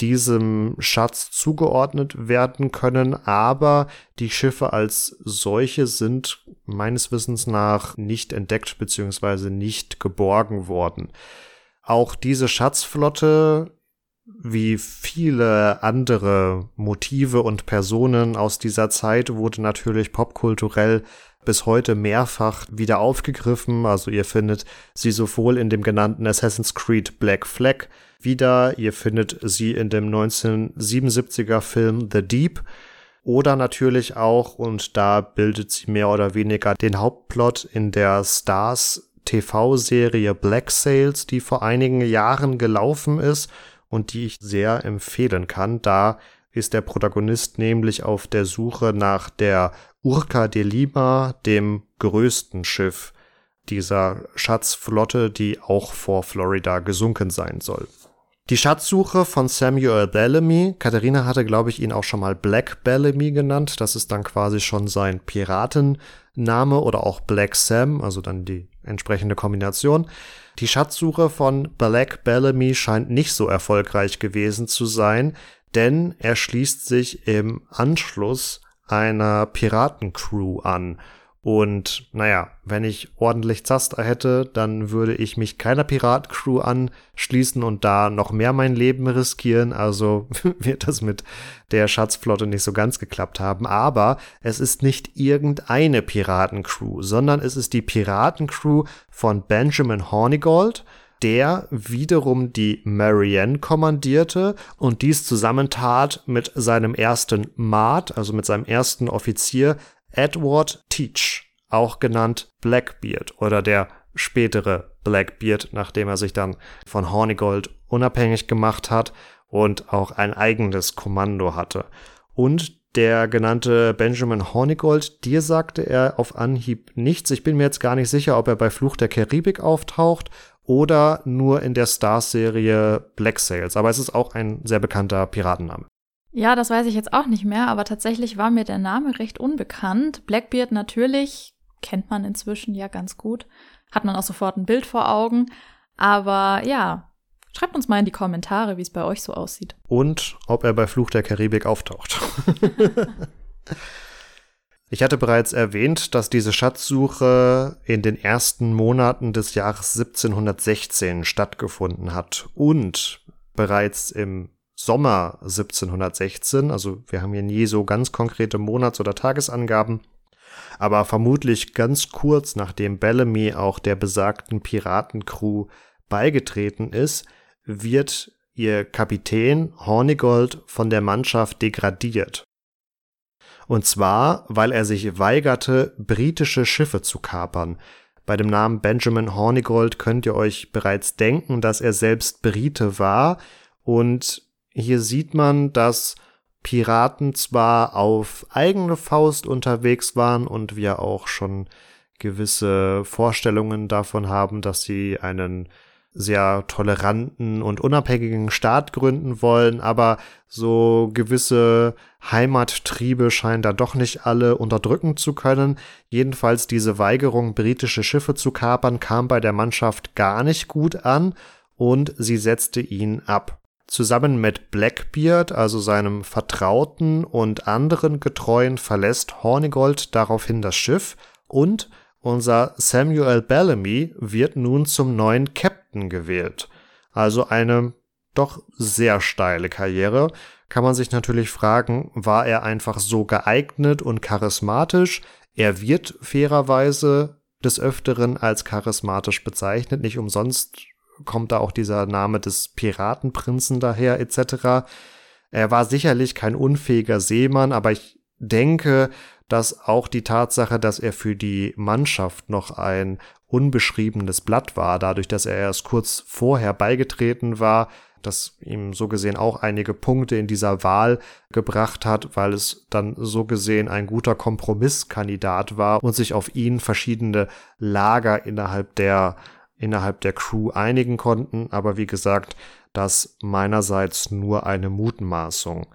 Speaker 1: diesem Schatz zugeordnet werden können, aber die Schiffe als solche sind meines Wissens nach nicht entdeckt bzw. nicht geborgen worden. Auch diese Schatzflotte wie viele andere Motive und Personen aus dieser Zeit wurde natürlich popkulturell bis heute mehrfach wieder aufgegriffen. Also ihr findet sie sowohl in dem genannten Assassin's Creed Black Flag wieder, ihr findet sie in dem 1977er Film The Deep oder natürlich auch, und da bildet sie mehr oder weniger den Hauptplot in der Stars TV-Serie Black Sails, die vor einigen Jahren gelaufen ist und die ich sehr empfehlen kann. Da ist der Protagonist nämlich auf der Suche nach der Urca de Lima, dem größten Schiff dieser Schatzflotte, die auch vor Florida gesunken sein soll. Die Schatzsuche von Samuel Bellamy, Katharina hatte, glaube ich, ihn auch schon mal Black Bellamy genannt, das ist dann quasi schon sein Piratenname oder auch Black Sam, also dann die entsprechende Kombination. Die Schatzsuche von Black Bellamy scheint nicht so erfolgreich gewesen zu sein, denn er schließt sich im Anschluss einer Piratencrew an. Und naja, wenn ich ordentlich Zaster hätte, dann würde ich mich keiner Piratencrew anschließen und da noch mehr mein Leben riskieren. Also wird das mit der Schatzflotte nicht so ganz geklappt haben. Aber es ist nicht irgendeine Piratencrew, sondern es ist die Piratencrew von Benjamin Hornigold der wiederum die Marianne kommandierte und dies zusammentat mit seinem ersten Maat, also mit seinem ersten Offizier Edward Teach, auch genannt Blackbeard oder der spätere Blackbeard, nachdem er sich dann von Hornigold unabhängig gemacht hat und auch ein eigenes Kommando hatte. Und der genannte Benjamin Hornigold, dir sagte er auf Anhieb nichts. Ich bin mir jetzt gar nicht sicher, ob er bei Fluch der Karibik auftaucht oder nur in der Stars-Serie Black Sails. Aber es ist auch ein sehr bekannter Piratenname.
Speaker 2: Ja, das weiß ich jetzt auch nicht mehr, aber tatsächlich war mir der Name recht unbekannt. Blackbeard natürlich kennt man inzwischen ja ganz gut. Hat man auch sofort ein Bild vor Augen. Aber ja, schreibt uns mal in die Kommentare, wie es bei euch so aussieht.
Speaker 1: Und ob er bei Fluch der Karibik auftaucht. Ich hatte bereits erwähnt, dass diese Schatzsuche in den ersten Monaten des Jahres 1716 stattgefunden hat und bereits im Sommer 1716, also wir haben hier nie so ganz konkrete Monats- oder Tagesangaben, aber vermutlich ganz kurz nachdem Bellamy auch der besagten Piratencrew beigetreten ist, wird ihr Kapitän Hornigold von der Mannschaft degradiert. Und zwar, weil er sich weigerte, britische Schiffe zu kapern. Bei dem Namen Benjamin Hornigold könnt ihr euch bereits denken, dass er selbst Brite war. Und hier sieht man, dass Piraten zwar auf eigene Faust unterwegs waren und wir auch schon gewisse Vorstellungen davon haben, dass sie einen sehr toleranten und unabhängigen Staat gründen wollen, aber so gewisse Heimattriebe scheinen da doch nicht alle unterdrücken zu können. Jedenfalls diese Weigerung, britische Schiffe zu kapern, kam bei der Mannschaft gar nicht gut an und sie setzte ihn ab. Zusammen mit Blackbeard, also seinem Vertrauten und anderen Getreuen, verlässt Hornigold daraufhin das Schiff und unser Samuel Bellamy wird nun zum neuen Captain gewählt. Also eine doch sehr steile Karriere. Kann man sich natürlich fragen, war er einfach so geeignet und charismatisch? Er wird fairerweise des Öfteren als charismatisch bezeichnet. Nicht umsonst kommt da auch dieser Name des Piratenprinzen daher etc. Er war sicherlich kein unfähiger Seemann, aber ich denke, dass auch die Tatsache, dass er für die Mannschaft noch ein unbeschriebenes Blatt war, dadurch, dass er erst kurz vorher beigetreten war, dass ihm so gesehen auch einige Punkte in dieser Wahl gebracht hat, weil es dann so gesehen ein guter Kompromisskandidat war und sich auf ihn verschiedene Lager innerhalb der innerhalb der Crew einigen konnten, aber wie gesagt, das meinerseits nur eine Mutmaßung.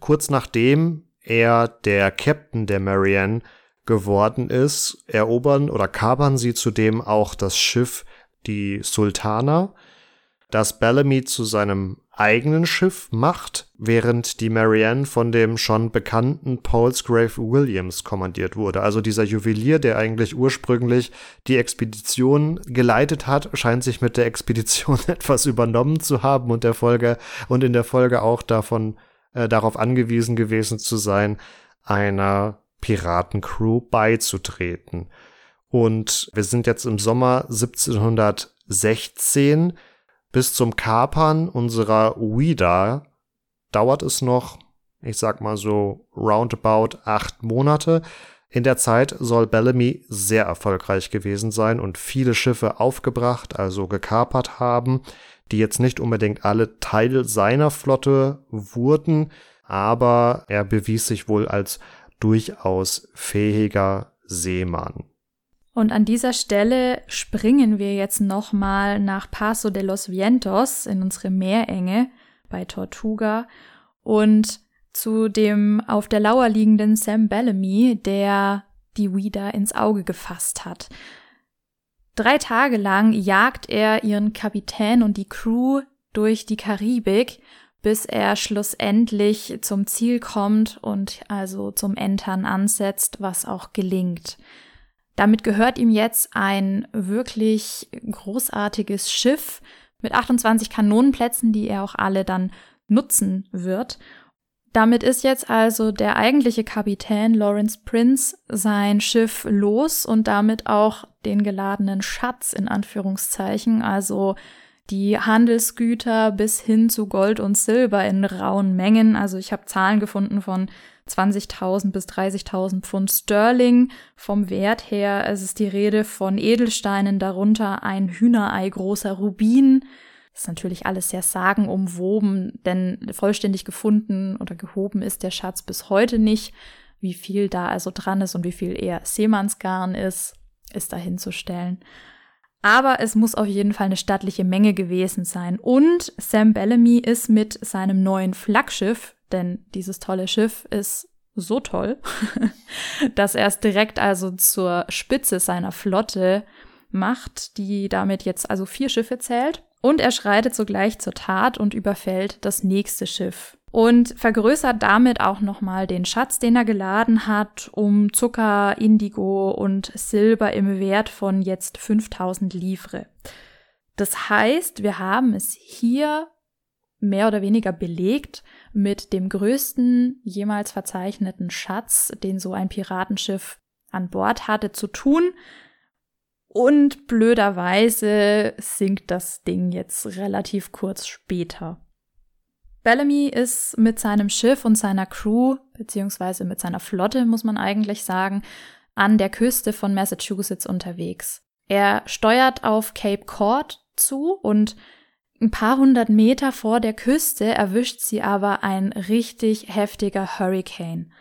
Speaker 1: Kurz nachdem er der Captain der Marianne geworden ist, erobern oder kapern sie zudem auch das Schiff die Sultana, das Bellamy zu seinem eigenen Schiff macht, während die Marianne von dem schon bekannten Paulsgrave Williams kommandiert wurde. Also dieser Juwelier, der eigentlich ursprünglich die Expedition geleitet hat, scheint sich mit der Expedition etwas übernommen zu haben und der Folge und in der Folge auch davon äh, darauf angewiesen gewesen zu sein, einer Piratencrew beizutreten. Und wir sind jetzt im Sommer 1716 bis zum Kapern unserer Ouida dauert es noch, ich sag mal so roundabout acht Monate. In der Zeit soll Bellamy sehr erfolgreich gewesen sein und viele Schiffe aufgebracht, also gekapert haben, die jetzt nicht unbedingt alle Teil seiner Flotte wurden, aber er bewies sich wohl als durchaus fähiger Seemann.
Speaker 2: Und an dieser Stelle springen wir jetzt nochmal nach Paso de los Vientos in unsere Meerenge bei Tortuga und zu dem auf der Lauer liegenden Sam Bellamy, der die Wieder ins Auge gefasst hat. Drei Tage lang jagt er ihren Kapitän und die Crew durch die Karibik, bis er schlussendlich zum Ziel kommt und also zum Entern ansetzt, was auch gelingt. Damit gehört ihm jetzt ein wirklich großartiges Schiff mit 28 Kanonenplätzen, die er auch alle dann nutzen wird. Damit ist jetzt also der eigentliche Kapitän Lawrence Prince sein Schiff los und damit auch den geladenen Schatz in Anführungszeichen, also die Handelsgüter bis hin zu Gold und Silber in rauen Mengen. Also ich habe Zahlen gefunden von 20.000 bis 30.000 Pfund Sterling. Vom Wert her es ist die Rede von Edelsteinen, darunter ein Hühnerei großer Rubin. Das ist natürlich alles sehr sagenumwoben, denn vollständig gefunden oder gehoben ist der Schatz bis heute nicht. Wie viel da also dran ist und wie viel eher Seemannsgarn ist, ist dahinzustellen. Aber es muss auf jeden Fall eine stattliche Menge gewesen sein. Und Sam Bellamy ist mit seinem neuen Flaggschiff, denn dieses tolle Schiff ist so toll, dass er es direkt also zur Spitze seiner Flotte macht, die damit jetzt also vier Schiffe zählt. Und er schreitet sogleich zur Tat und überfällt das nächste Schiff und vergrößert damit auch nochmal den Schatz, den er geladen hat, um Zucker, Indigo und Silber im Wert von jetzt 5000 Livre. Das heißt, wir haben es hier mehr oder weniger belegt mit dem größten jemals verzeichneten Schatz, den so ein Piratenschiff an Bord hatte, zu tun. Und blöderweise sinkt das Ding jetzt relativ kurz später. Bellamy ist mit seinem Schiff und seiner Crew, beziehungsweise mit seiner Flotte, muss man eigentlich sagen, an der Küste von Massachusetts unterwegs. Er steuert auf Cape Cod zu und ein paar hundert Meter vor der Küste erwischt sie aber ein richtig heftiger Hurricane.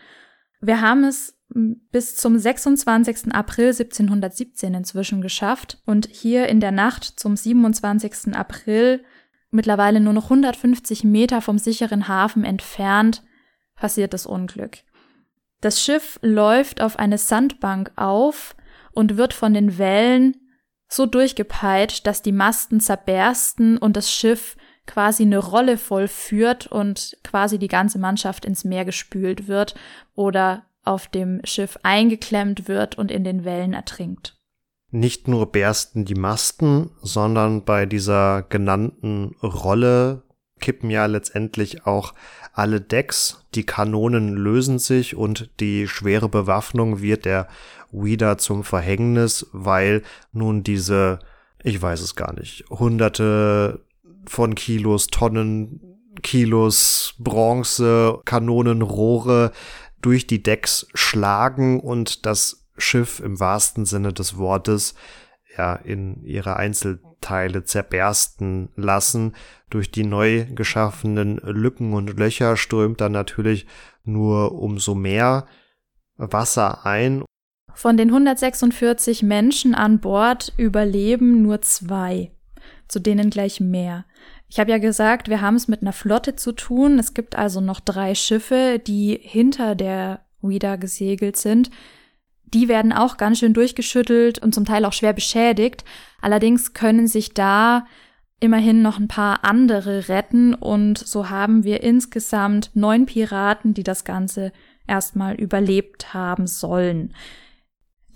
Speaker 2: Wir haben es bis zum 26. April 1717 inzwischen geschafft und hier in der Nacht zum 27. April, mittlerweile nur noch 150 Meter vom sicheren Hafen entfernt, passiert das Unglück. Das Schiff läuft auf eine Sandbank auf und wird von den Wellen so durchgepeitscht, dass die Masten zerbersten und das Schiff quasi eine Rolle vollführt und quasi die ganze Mannschaft ins Meer gespült wird oder auf dem Schiff eingeklemmt wird und in den Wellen ertrinkt.
Speaker 1: Nicht nur bersten die Masten, sondern bei dieser genannten Rolle kippen ja letztendlich auch alle Decks, die Kanonen lösen sich und die schwere Bewaffnung wird der wieder zum Verhängnis, weil nun diese, ich weiß es gar nicht, hunderte von Kilos, Tonnen, Kilos Bronze, Kanonen, Rohre durch die Decks schlagen und das Schiff im wahrsten Sinne des Wortes ja in ihre Einzelteile zerbersten lassen. Durch die neu geschaffenen Lücken und Löcher strömt dann natürlich nur umso mehr Wasser ein.
Speaker 2: Von den 146 Menschen an Bord überleben nur zwei, zu denen gleich mehr. Ich habe ja gesagt, wir haben es mit einer Flotte zu tun. Es gibt also noch drei Schiffe, die hinter der Ouida gesegelt sind. Die werden auch ganz schön durchgeschüttelt und zum Teil auch schwer beschädigt. Allerdings können sich da immerhin noch ein paar andere retten und so haben wir insgesamt neun Piraten, die das Ganze erstmal überlebt haben sollen.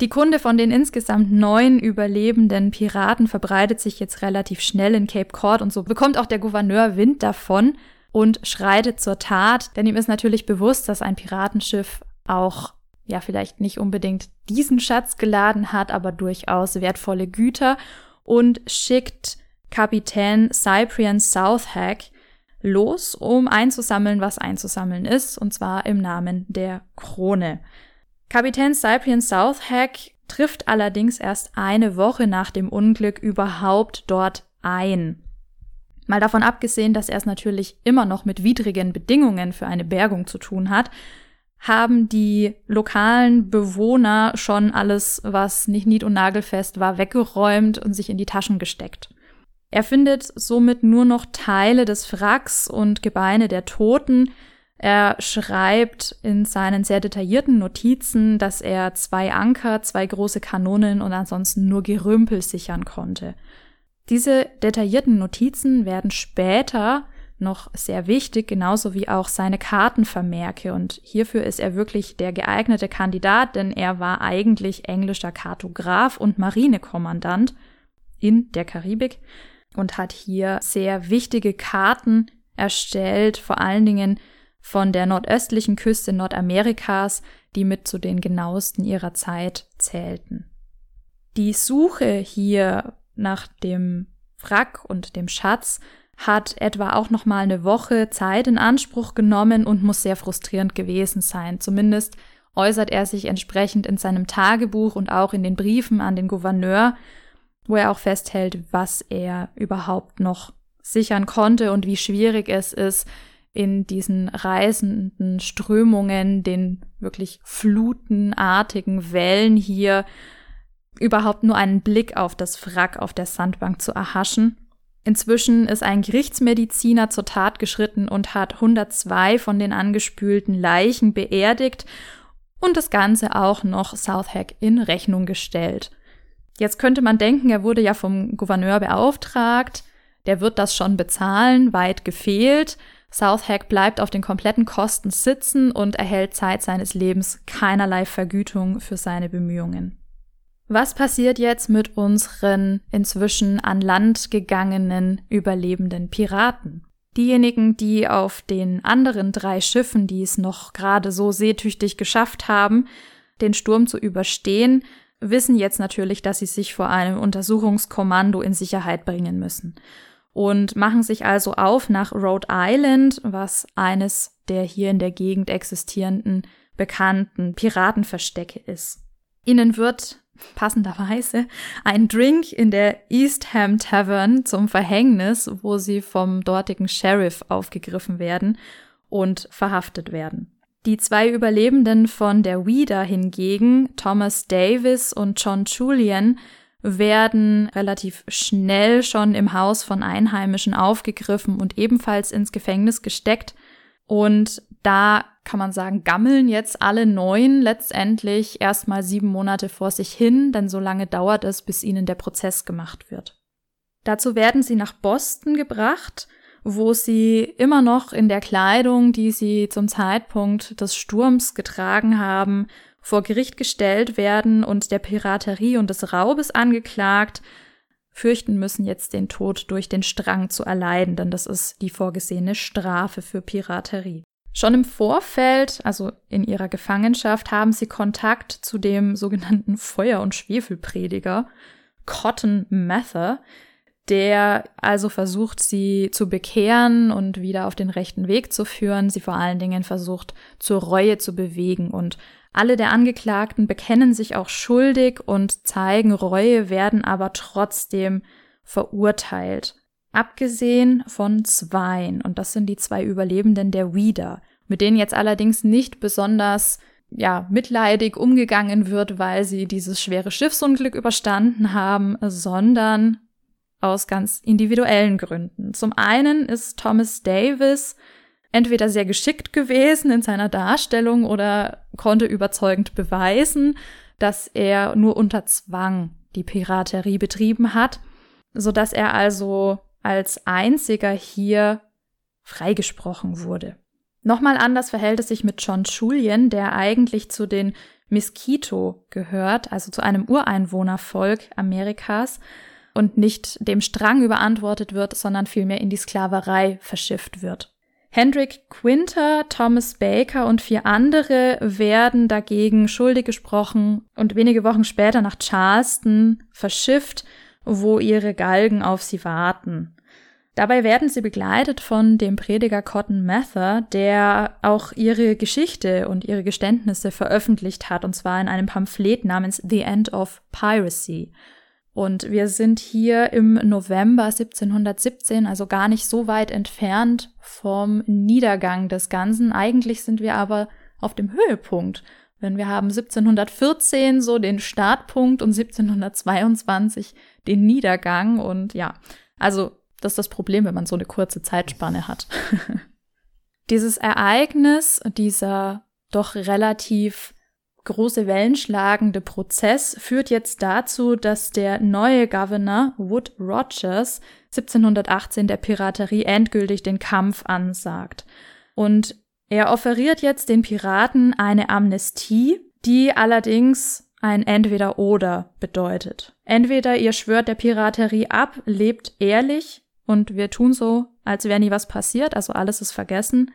Speaker 2: Die Kunde von den insgesamt neun überlebenden Piraten verbreitet sich jetzt relativ schnell in Cape Cod und so bekommt auch der Gouverneur Wind davon und schreitet zur Tat, denn ihm ist natürlich bewusst, dass ein Piratenschiff auch ja vielleicht nicht unbedingt diesen Schatz geladen hat, aber durchaus wertvolle Güter und schickt Kapitän Cyprian Southhack los, um einzusammeln, was einzusammeln ist, und zwar im Namen der Krone. Kapitän Cyprian Southhack trifft allerdings erst eine Woche nach dem Unglück überhaupt dort ein. Mal davon abgesehen, dass er es natürlich immer noch mit widrigen Bedingungen für eine Bergung zu tun hat, haben die lokalen Bewohner schon alles, was nicht nied- und nagelfest war, weggeräumt und sich in die Taschen gesteckt. Er findet somit nur noch Teile des Wracks und Gebeine der Toten, er schreibt in seinen sehr detaillierten Notizen, dass er zwei Anker, zwei große Kanonen und ansonsten nur Gerümpel sichern konnte. Diese detaillierten Notizen werden später noch sehr wichtig, genauso wie auch seine Kartenvermerke. Und hierfür ist er wirklich der geeignete Kandidat, denn er war eigentlich englischer Kartograf und Marinekommandant in der Karibik und hat hier sehr wichtige Karten erstellt, vor allen Dingen von der nordöstlichen Küste Nordamerikas, die mit zu den genauesten ihrer Zeit zählten. Die Suche hier nach dem Wrack und dem Schatz hat etwa auch noch mal eine Woche Zeit in Anspruch genommen und muss sehr frustrierend gewesen sein. Zumindest äußert er sich entsprechend in seinem Tagebuch und auch in den Briefen an den Gouverneur, wo er auch festhält, was er überhaupt noch sichern konnte und wie schwierig es ist, in diesen reisenden Strömungen, den wirklich flutenartigen Wellen hier überhaupt nur einen Blick auf das Wrack auf der Sandbank zu erhaschen. Inzwischen ist ein Gerichtsmediziner zur Tat geschritten und hat 102 von den angespülten Leichen beerdigt und das Ganze auch noch Southhack in Rechnung gestellt. Jetzt könnte man denken, er wurde ja vom Gouverneur beauftragt, der wird das schon bezahlen, weit gefehlt. Southhack bleibt auf den kompletten Kosten sitzen und erhält Zeit seines Lebens keinerlei Vergütung für seine Bemühungen. Was passiert jetzt mit unseren inzwischen an Land gegangenen überlebenden Piraten? Diejenigen, die auf den anderen drei Schiffen, die es noch gerade so seetüchtig geschafft haben, den Sturm zu überstehen, wissen jetzt natürlich, dass sie sich vor einem Untersuchungskommando in Sicherheit bringen müssen und machen sich also auf nach Rhode Island, was eines der hier in der Gegend existierenden bekannten Piratenverstecke ist. Ihnen wird passenderweise ein Drink in der Eastham Tavern zum Verhängnis, wo sie vom dortigen Sheriff aufgegriffen werden und verhaftet werden. Die zwei Überlebenden von der Ouida hingegen, Thomas Davis und John Julian, werden relativ schnell schon im Haus von Einheimischen aufgegriffen und ebenfalls ins Gefängnis gesteckt. Und da kann man sagen, gammeln jetzt alle neun letztendlich erstmal sieben Monate vor sich hin, denn so lange dauert es, bis ihnen der Prozess gemacht wird. Dazu werden sie nach Boston gebracht wo sie immer noch in der Kleidung, die sie zum Zeitpunkt des Sturms getragen haben, vor Gericht gestellt werden und der Piraterie und des Raubes angeklagt, fürchten müssen jetzt den Tod durch den Strang zu erleiden, denn das ist die vorgesehene Strafe für Piraterie. Schon im Vorfeld, also in ihrer Gefangenschaft, haben sie Kontakt zu dem sogenannten Feuer- und Schwefelprediger Cotton Mather, der also versucht, sie zu bekehren und wieder auf den rechten Weg zu führen, sie vor allen Dingen versucht, zur Reue zu bewegen und alle der Angeklagten bekennen sich auch schuldig und zeigen Reue, werden aber trotzdem verurteilt. Abgesehen von zweien, und das sind die zwei Überlebenden der Wieder, mit denen jetzt allerdings nicht besonders ja, mitleidig umgegangen wird, weil sie dieses schwere Schiffsunglück überstanden haben, sondern aus ganz individuellen Gründen. Zum einen ist Thomas Davis entweder sehr geschickt gewesen in seiner Darstellung oder konnte überzeugend beweisen, dass er nur unter Zwang die Piraterie betrieben hat, so dass er also als einziger hier freigesprochen wurde. Nochmal anders verhält es sich mit John Julian, der eigentlich zu den Miskito gehört, also zu einem Ureinwohnervolk Amerikas, und nicht dem Strang überantwortet wird, sondern vielmehr in die Sklaverei verschifft wird. Hendrik Quinter, Thomas Baker und vier andere werden dagegen schuldig gesprochen und wenige Wochen später nach Charleston verschifft, wo ihre Galgen auf sie warten. Dabei werden sie begleitet von dem Prediger Cotton Mather, der auch ihre Geschichte und ihre Geständnisse veröffentlicht hat, und zwar in einem Pamphlet namens The End of Piracy. Und wir sind hier im November 1717, also gar nicht so weit entfernt vom Niedergang des Ganzen. Eigentlich sind wir aber auf dem Höhepunkt. Wenn wir haben 1714 so den Startpunkt und 1722 den Niedergang und ja, also das ist das Problem, wenn man so eine kurze Zeitspanne hat. Dieses Ereignis, dieser doch relativ große Wellen schlagende Prozess führt jetzt dazu, dass der neue Governor Wood Rogers 1718 der Piraterie endgültig den Kampf ansagt. Und er offeriert jetzt den Piraten eine Amnestie, die allerdings ein Entweder-Oder bedeutet. Entweder ihr schwört der Piraterie ab, lebt ehrlich und wir tun so, als wäre nie was passiert, also alles ist vergessen,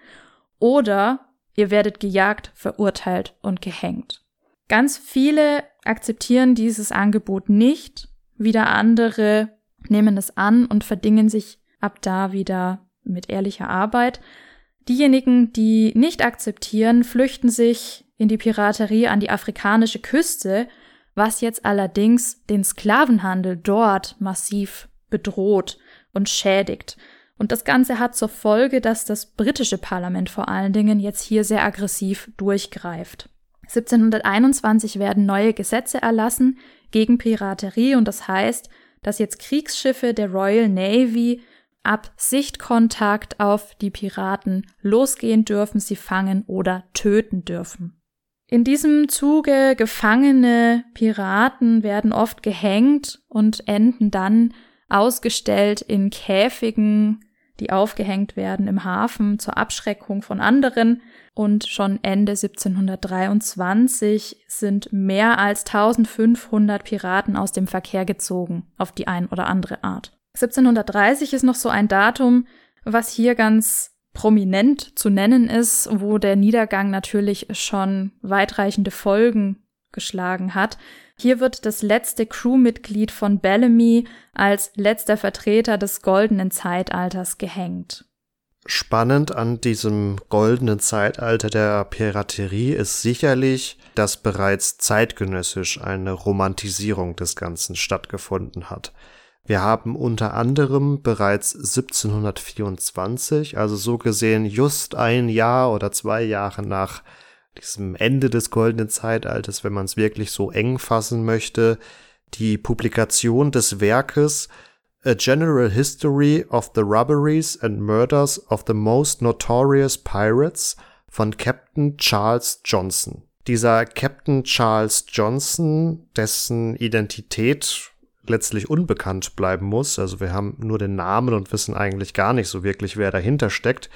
Speaker 2: oder Ihr werdet gejagt, verurteilt und gehängt. Ganz viele akzeptieren dieses Angebot nicht, wieder andere nehmen es an und verdingen sich ab da wieder mit ehrlicher Arbeit. Diejenigen, die nicht akzeptieren, flüchten sich in die Piraterie an die afrikanische Küste, was jetzt allerdings den Sklavenhandel dort massiv bedroht und schädigt. Und das Ganze hat zur Folge, dass das britische Parlament vor allen Dingen jetzt hier sehr aggressiv durchgreift. 1721 werden neue Gesetze erlassen gegen Piraterie und das heißt, dass jetzt Kriegsschiffe der Royal Navy ab Sichtkontakt auf die Piraten losgehen dürfen, sie fangen oder töten dürfen. In diesem Zuge gefangene Piraten werden oft gehängt und enden dann ausgestellt in Käfigen die aufgehängt werden im Hafen zur Abschreckung von anderen. Und schon Ende 1723 sind mehr als 1500 Piraten aus dem Verkehr gezogen, auf die ein oder andere Art. 1730 ist noch so ein Datum, was hier ganz prominent zu nennen ist, wo der Niedergang natürlich schon weitreichende Folgen geschlagen hat. Hier wird das letzte Crewmitglied von Bellamy als letzter Vertreter des goldenen Zeitalters gehängt.
Speaker 1: Spannend an diesem goldenen Zeitalter der Piraterie ist sicherlich, dass bereits zeitgenössisch eine Romantisierung des Ganzen stattgefunden hat. Wir haben unter anderem bereits 1724, also so gesehen just ein Jahr oder zwei Jahre nach diesem Ende des goldenen Zeitalters, wenn man es wirklich so eng fassen möchte, die Publikation des Werkes A General History of the Robberies and Murders of the Most Notorious Pirates von Captain Charles Johnson. Dieser Captain Charles Johnson, dessen Identität letztlich unbekannt bleiben muss. Also wir haben nur den Namen und wissen eigentlich gar nicht so wirklich, wer dahinter steckt.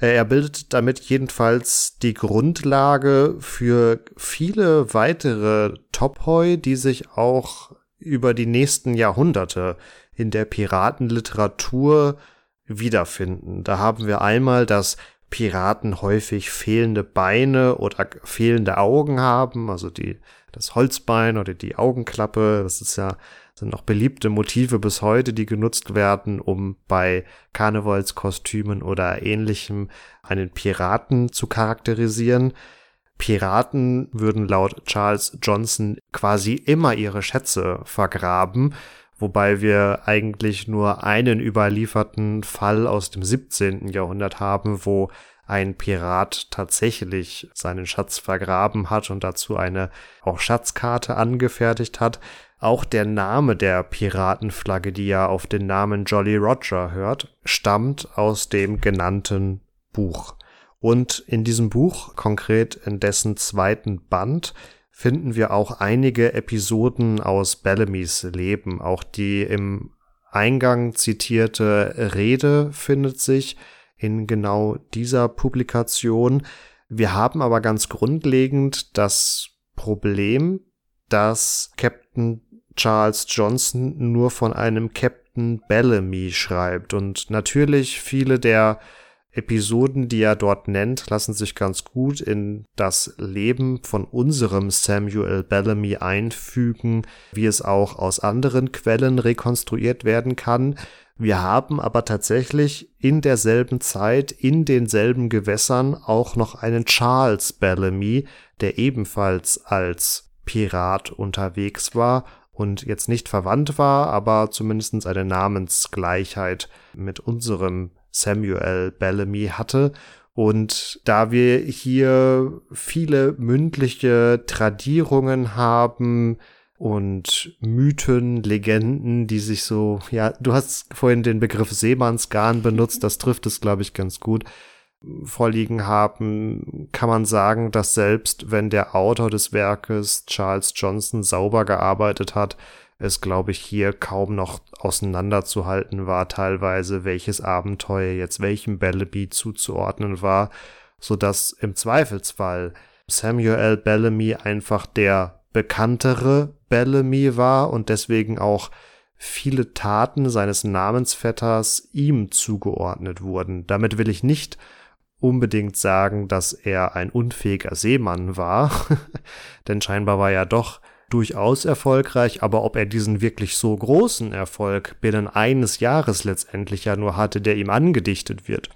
Speaker 1: Äh, er bildet damit jedenfalls die Grundlage für viele weitere Tophoi, die sich auch über die nächsten Jahrhunderte in der Piratenliteratur wiederfinden. Da haben wir einmal, dass Piraten häufig fehlende Beine oder fehlende Augen haben, also die das Holzbein oder die Augenklappe, das ist ja sind noch beliebte Motive bis heute, die genutzt werden, um bei Karnevalskostümen oder ähnlichem einen Piraten zu charakterisieren. Piraten würden laut Charles Johnson quasi immer ihre Schätze vergraben, wobei wir eigentlich nur einen überlieferten Fall aus dem 17. Jahrhundert haben, wo ein Pirat tatsächlich seinen Schatz vergraben hat und dazu eine auch Schatzkarte angefertigt hat. Auch der Name der Piratenflagge, die ja auf den Namen Jolly Roger hört, stammt aus dem genannten Buch. Und in diesem Buch, konkret in dessen zweiten Band, finden wir auch einige Episoden aus Bellamys Leben. Auch die im Eingang zitierte Rede findet sich in genau dieser Publikation. Wir haben aber ganz grundlegend das Problem, dass Captain Charles Johnson nur von einem Captain Bellamy schreibt. Und natürlich viele der Episoden, die er dort nennt, lassen sich ganz gut in das Leben von unserem Samuel Bellamy einfügen, wie es auch aus anderen Quellen rekonstruiert werden kann. Wir haben aber tatsächlich in derselben Zeit, in denselben Gewässern auch noch einen Charles Bellamy, der ebenfalls als Pirat unterwegs war und jetzt nicht verwandt war, aber zumindest eine Namensgleichheit mit unserem Samuel Bellamy hatte. Und da wir hier viele mündliche Tradierungen haben und Mythen, Legenden, die sich so, ja, du hast vorhin den Begriff Seemannsgarn benutzt, das trifft es, glaube ich, ganz gut vorliegen haben, kann man sagen, dass selbst wenn der Autor des Werkes Charles Johnson sauber gearbeitet hat, es, glaube ich, hier kaum noch auseinanderzuhalten war, teilweise, welches Abenteuer jetzt welchem Bellamy zuzuordnen war, so dass im Zweifelsfall Samuel Bellamy einfach der bekanntere Bellamy war und deswegen auch viele Taten seines Namensvetters ihm zugeordnet wurden. Damit will ich nicht unbedingt sagen, dass er ein unfähiger Seemann war, denn scheinbar war er doch durchaus erfolgreich, aber ob er diesen wirklich so großen Erfolg binnen eines Jahres letztendlich ja nur hatte, der ihm angedichtet wird,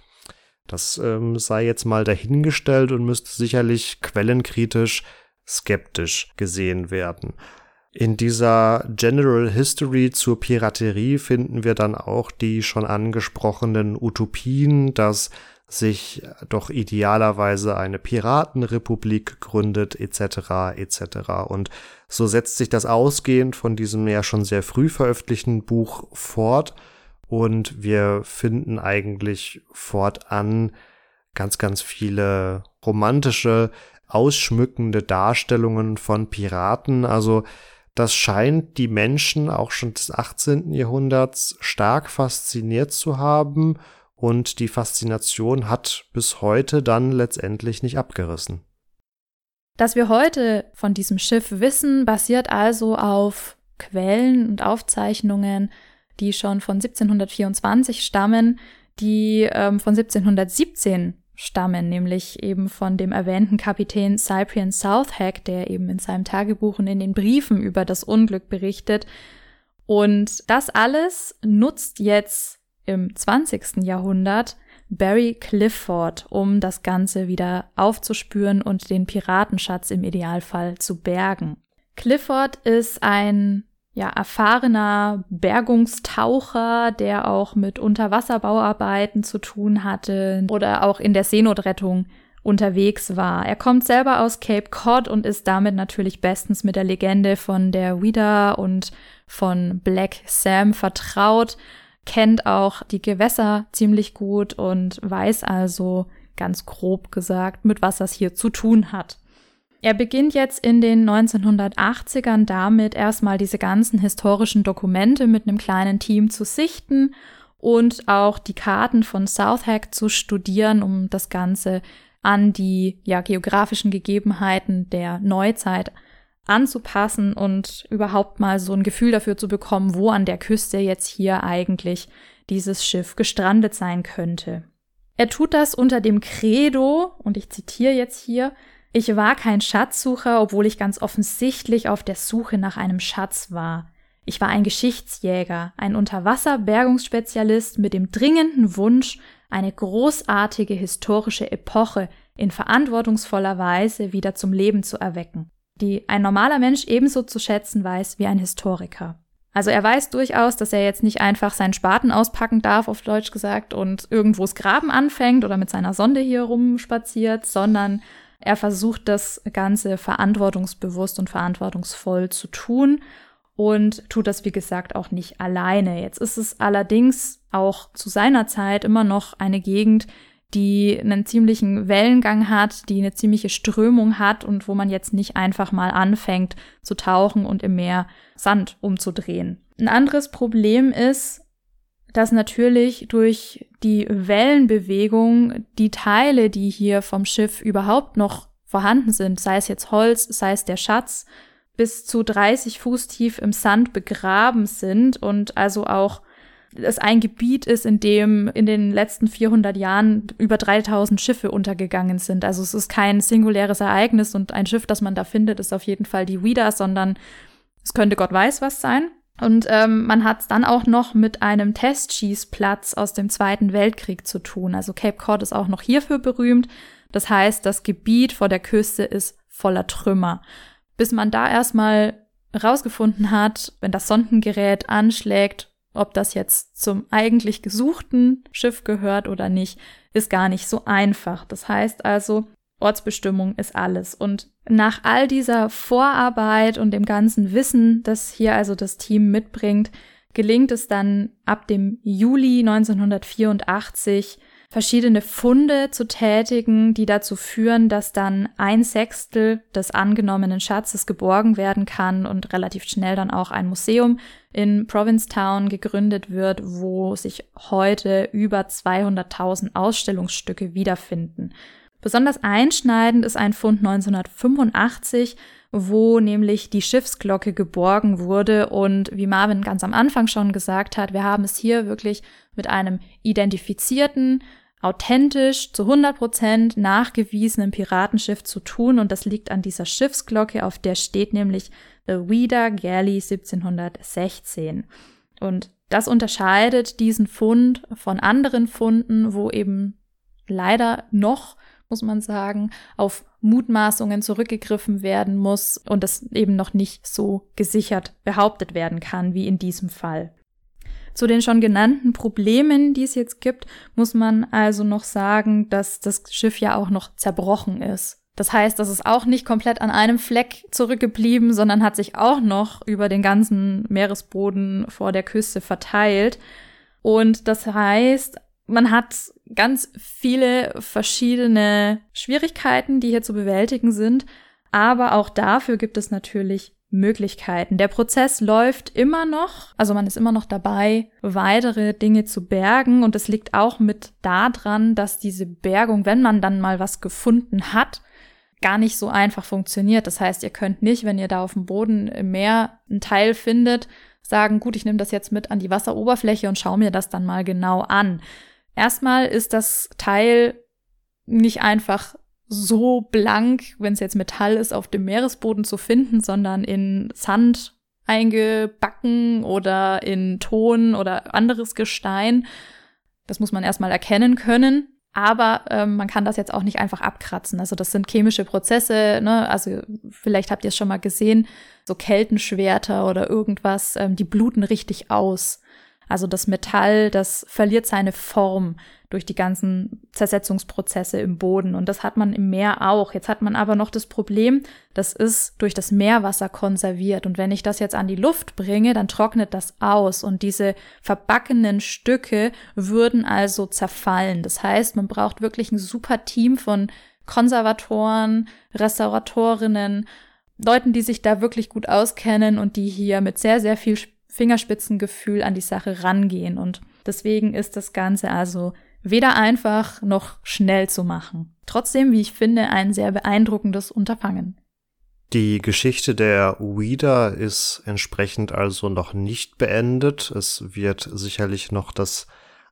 Speaker 1: das ähm, sei jetzt mal dahingestellt und müsste sicherlich quellenkritisch skeptisch gesehen werden. In dieser General History zur Piraterie finden wir dann auch die schon angesprochenen Utopien, dass sich doch idealerweise eine Piratenrepublik gründet etc. etc. Und so setzt sich das ausgehend von diesem ja schon sehr früh veröffentlichten Buch fort und wir finden eigentlich fortan ganz, ganz viele romantische, ausschmückende Darstellungen von Piraten. Also das scheint die Menschen auch schon des 18. Jahrhunderts stark fasziniert zu haben und die Faszination hat bis heute dann letztendlich nicht abgerissen.
Speaker 2: Dass wir heute von diesem Schiff wissen, basiert also auf Quellen und Aufzeichnungen, die schon von 1724 stammen, die ähm, von 1717 stammen, nämlich eben von dem erwähnten Kapitän Cyprian Southhack, der eben in seinem Tagebuch und in den Briefen über das Unglück berichtet. Und das alles nutzt jetzt im 20. Jahrhundert Barry Clifford, um das Ganze wieder aufzuspüren und den Piratenschatz im Idealfall zu bergen. Clifford ist ein ja, erfahrener Bergungstaucher, der auch mit Unterwasserbauarbeiten zu tun hatte oder auch in der Seenotrettung unterwegs war. Er kommt selber aus Cape Cod und ist damit natürlich bestens mit der Legende von der Wida und von Black Sam vertraut, kennt auch die Gewässer ziemlich gut und weiß also ganz grob gesagt, mit was das hier zu tun hat. Er beginnt jetzt in den 1980ern damit, erstmal diese ganzen historischen Dokumente mit einem kleinen Team zu sichten und auch die Karten von Southhack zu studieren, um das Ganze an die ja, geografischen Gegebenheiten der Neuzeit anzupassen und überhaupt mal so ein Gefühl dafür zu bekommen, wo an der Küste jetzt hier eigentlich dieses Schiff gestrandet sein könnte. Er tut das unter dem Credo, und ich zitiere jetzt hier, ich war kein Schatzsucher, obwohl ich ganz offensichtlich auf der Suche nach einem Schatz war. Ich war ein Geschichtsjäger, ein Unterwasserbergungsspezialist mit dem dringenden Wunsch, eine großartige historische Epoche in verantwortungsvoller Weise wieder zum Leben zu erwecken, die ein normaler Mensch ebenso zu schätzen weiß wie ein Historiker. Also er weiß durchaus, dass er jetzt nicht einfach seinen Spaten auspacken darf, auf Deutsch gesagt, und irgendwo's Graben anfängt oder mit seiner Sonde hier rumspaziert, sondern er versucht das Ganze verantwortungsbewusst und verantwortungsvoll zu tun und tut das, wie gesagt, auch nicht alleine. Jetzt ist es allerdings auch zu seiner Zeit immer noch eine Gegend, die einen ziemlichen Wellengang hat, die eine ziemliche Strömung hat und wo man jetzt nicht einfach mal anfängt zu tauchen und im Meer Sand umzudrehen. Ein anderes Problem ist, dass natürlich durch die Wellenbewegung die Teile, die hier vom Schiff überhaupt noch vorhanden sind, sei es jetzt Holz, sei es der Schatz, bis zu 30 Fuß tief im Sand begraben sind und also auch es ein Gebiet ist, in dem in den letzten 400 Jahren über 3000 Schiffe untergegangen sind. Also es ist kein singuläres Ereignis und ein Schiff, das man da findet, ist auf jeden Fall die Wida, sondern es könnte Gott weiß was sein. Und ähm, man hat es dann auch noch mit einem Testschießplatz aus dem Zweiten Weltkrieg zu tun. Also Cape Cod ist auch noch hierfür berühmt. Das heißt, das Gebiet vor der Küste ist voller Trümmer bis man da erstmal rausgefunden hat, wenn das Sondengerät anschlägt, ob das jetzt zum eigentlich gesuchten Schiff gehört oder nicht, ist gar nicht so einfach. Das heißt also, Ortsbestimmung ist alles. Und nach all dieser Vorarbeit und dem ganzen Wissen, das hier also das Team mitbringt, gelingt es dann ab dem Juli 1984 verschiedene Funde zu tätigen, die dazu führen, dass dann ein Sechstel des angenommenen Schatzes geborgen werden kann und relativ schnell dann auch ein Museum in Provincetown gegründet wird, wo sich heute über 200.000 Ausstellungsstücke wiederfinden. Besonders einschneidend ist ein Fund 1985, wo nämlich die Schiffsglocke geborgen wurde. Und wie Marvin ganz am Anfang schon gesagt hat, wir haben es hier wirklich mit einem identifizierten, authentisch zu 100% nachgewiesenen Piratenschiff zu tun und das liegt an dieser Schiffsglocke, auf der steht nämlich The Wida Galley 1716. Und das unterscheidet diesen Fund von anderen Funden, wo eben leider noch, muss man sagen, auf Mutmaßungen zurückgegriffen werden muss und das eben noch nicht so gesichert behauptet werden kann wie in diesem Fall. Zu den schon genannten Problemen, die es jetzt gibt, muss man also noch sagen, dass das Schiff ja auch noch zerbrochen ist. Das heißt, das ist auch nicht komplett an einem Fleck zurückgeblieben, sondern hat sich auch noch über den ganzen Meeresboden vor der Küste verteilt. Und das heißt, man hat ganz viele verschiedene Schwierigkeiten, die hier zu bewältigen sind. Aber auch dafür gibt es natürlich Möglichkeiten. Der Prozess läuft immer noch, also man ist immer noch dabei, weitere Dinge zu bergen und es liegt auch mit daran, dass diese Bergung, wenn man dann mal was gefunden hat, gar nicht so einfach funktioniert. Das heißt, ihr könnt nicht, wenn ihr da auf dem Boden im Meer einen Teil findet, sagen, gut, ich nehme das jetzt mit an die Wasseroberfläche und schaue mir das dann mal genau an. Erstmal ist das Teil nicht einfach so blank, wenn es jetzt Metall ist, auf dem Meeresboden zu finden, sondern in Sand eingebacken oder in Ton oder anderes Gestein. Das muss man erstmal erkennen können. Aber ähm, man kann das jetzt auch nicht einfach abkratzen. Also das sind chemische Prozesse, ne? Also vielleicht habt ihr es schon mal gesehen, so Keltenschwerter oder irgendwas, ähm, die bluten richtig aus. Also das Metall, das verliert seine Form durch die ganzen Zersetzungsprozesse im Boden. Und das hat man im Meer auch. Jetzt hat man aber noch das Problem, das ist durch das Meerwasser konserviert. Und wenn ich das jetzt an die Luft bringe, dann trocknet das aus. Und diese verbackenen Stücke würden also zerfallen. Das heißt, man braucht wirklich ein super Team von Konservatoren, Restauratorinnen, Leuten, die sich da wirklich gut auskennen und die hier mit sehr, sehr viel Fingerspitzengefühl an die Sache rangehen. Und deswegen ist das Ganze also weder einfach noch schnell zu machen. Trotzdem, wie ich finde, ein sehr beeindruckendes Unterfangen.
Speaker 1: Die Geschichte der Ouida ist entsprechend also noch nicht beendet. Es wird sicherlich noch das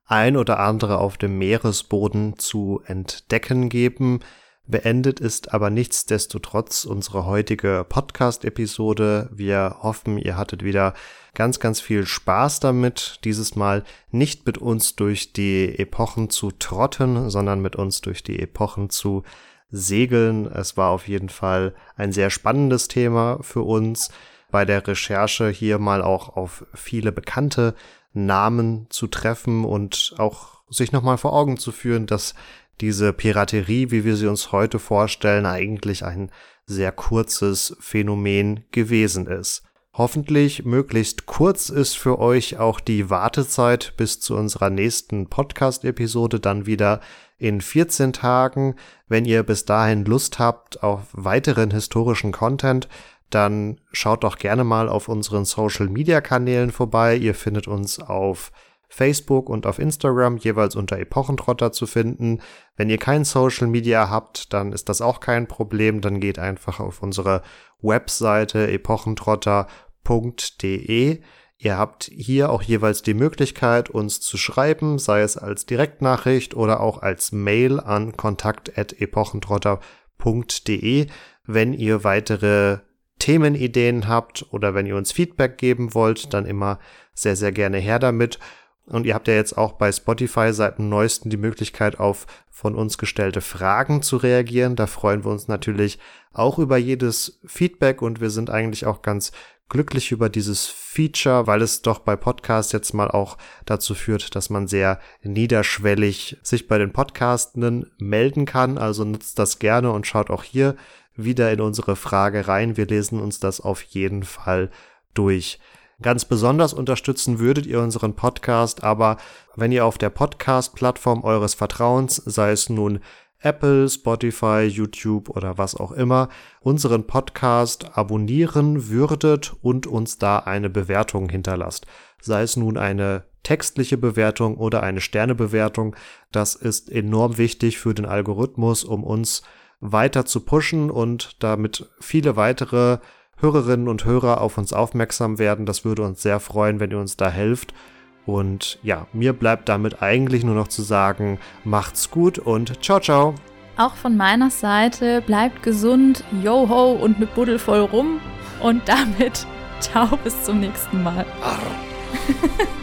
Speaker 1: ein oder andere auf dem Meeresboden zu entdecken geben. Beendet ist aber nichtsdestotrotz unsere heutige Podcast-Episode. Wir hoffen, ihr hattet wieder ganz, ganz viel Spaß damit, dieses Mal nicht mit uns durch die Epochen zu trotten, sondern mit uns durch die Epochen zu segeln. Es war auf jeden Fall ein sehr spannendes Thema für uns, bei der Recherche hier mal auch auf viele bekannte Namen zu treffen und auch sich nochmal vor Augen zu führen, dass diese Piraterie, wie wir sie uns heute vorstellen, eigentlich ein sehr kurzes Phänomen gewesen ist. Hoffentlich möglichst kurz ist für euch auch die Wartezeit bis zu unserer nächsten Podcast-Episode dann wieder in 14 Tagen. Wenn ihr bis dahin Lust habt auf weiteren historischen Content, dann schaut doch gerne mal auf unseren Social-Media-Kanälen vorbei. Ihr findet uns auf Facebook und auf Instagram jeweils unter Epochentrotter zu finden. Wenn ihr kein Social Media habt, dann ist das auch kein Problem. Dann geht einfach auf unsere Webseite epochentrotter.de. Ihr habt hier auch jeweils die Möglichkeit, uns zu schreiben, sei es als Direktnachricht oder auch als Mail an kontakt.epochentrotter.de, wenn ihr weitere Themenideen habt oder wenn ihr uns Feedback geben wollt, dann immer sehr, sehr gerne her damit. Und ihr habt ja jetzt auch bei Spotify seit dem neuesten die Möglichkeit, auf von uns gestellte Fragen zu reagieren. Da freuen wir uns natürlich auch über jedes Feedback und wir sind eigentlich auch ganz glücklich über dieses Feature, weil es doch bei Podcasts jetzt mal auch dazu führt, dass man sehr niederschwellig sich bei den Podcastenden melden kann. Also nutzt das gerne und schaut auch hier wieder in unsere Frage rein. Wir lesen uns das auf jeden Fall durch. Ganz besonders unterstützen würdet ihr unseren Podcast, aber wenn ihr auf der Podcast-Plattform eures Vertrauens, sei es nun Apple, Spotify, YouTube oder was auch immer, unseren Podcast abonnieren würdet und uns da eine Bewertung hinterlasst. Sei es nun eine textliche Bewertung oder eine Sternebewertung. Das ist enorm wichtig für den Algorithmus, um uns weiter zu pushen und damit viele weitere Hörerinnen und Hörer auf uns aufmerksam werden. Das würde uns sehr freuen, wenn ihr uns da helft. Und ja, mir bleibt damit eigentlich nur noch zu sagen, macht's gut und ciao, ciao.
Speaker 2: Auch von meiner Seite bleibt gesund, yo ho und mit Buddel voll rum. Und damit ciao bis zum nächsten Mal.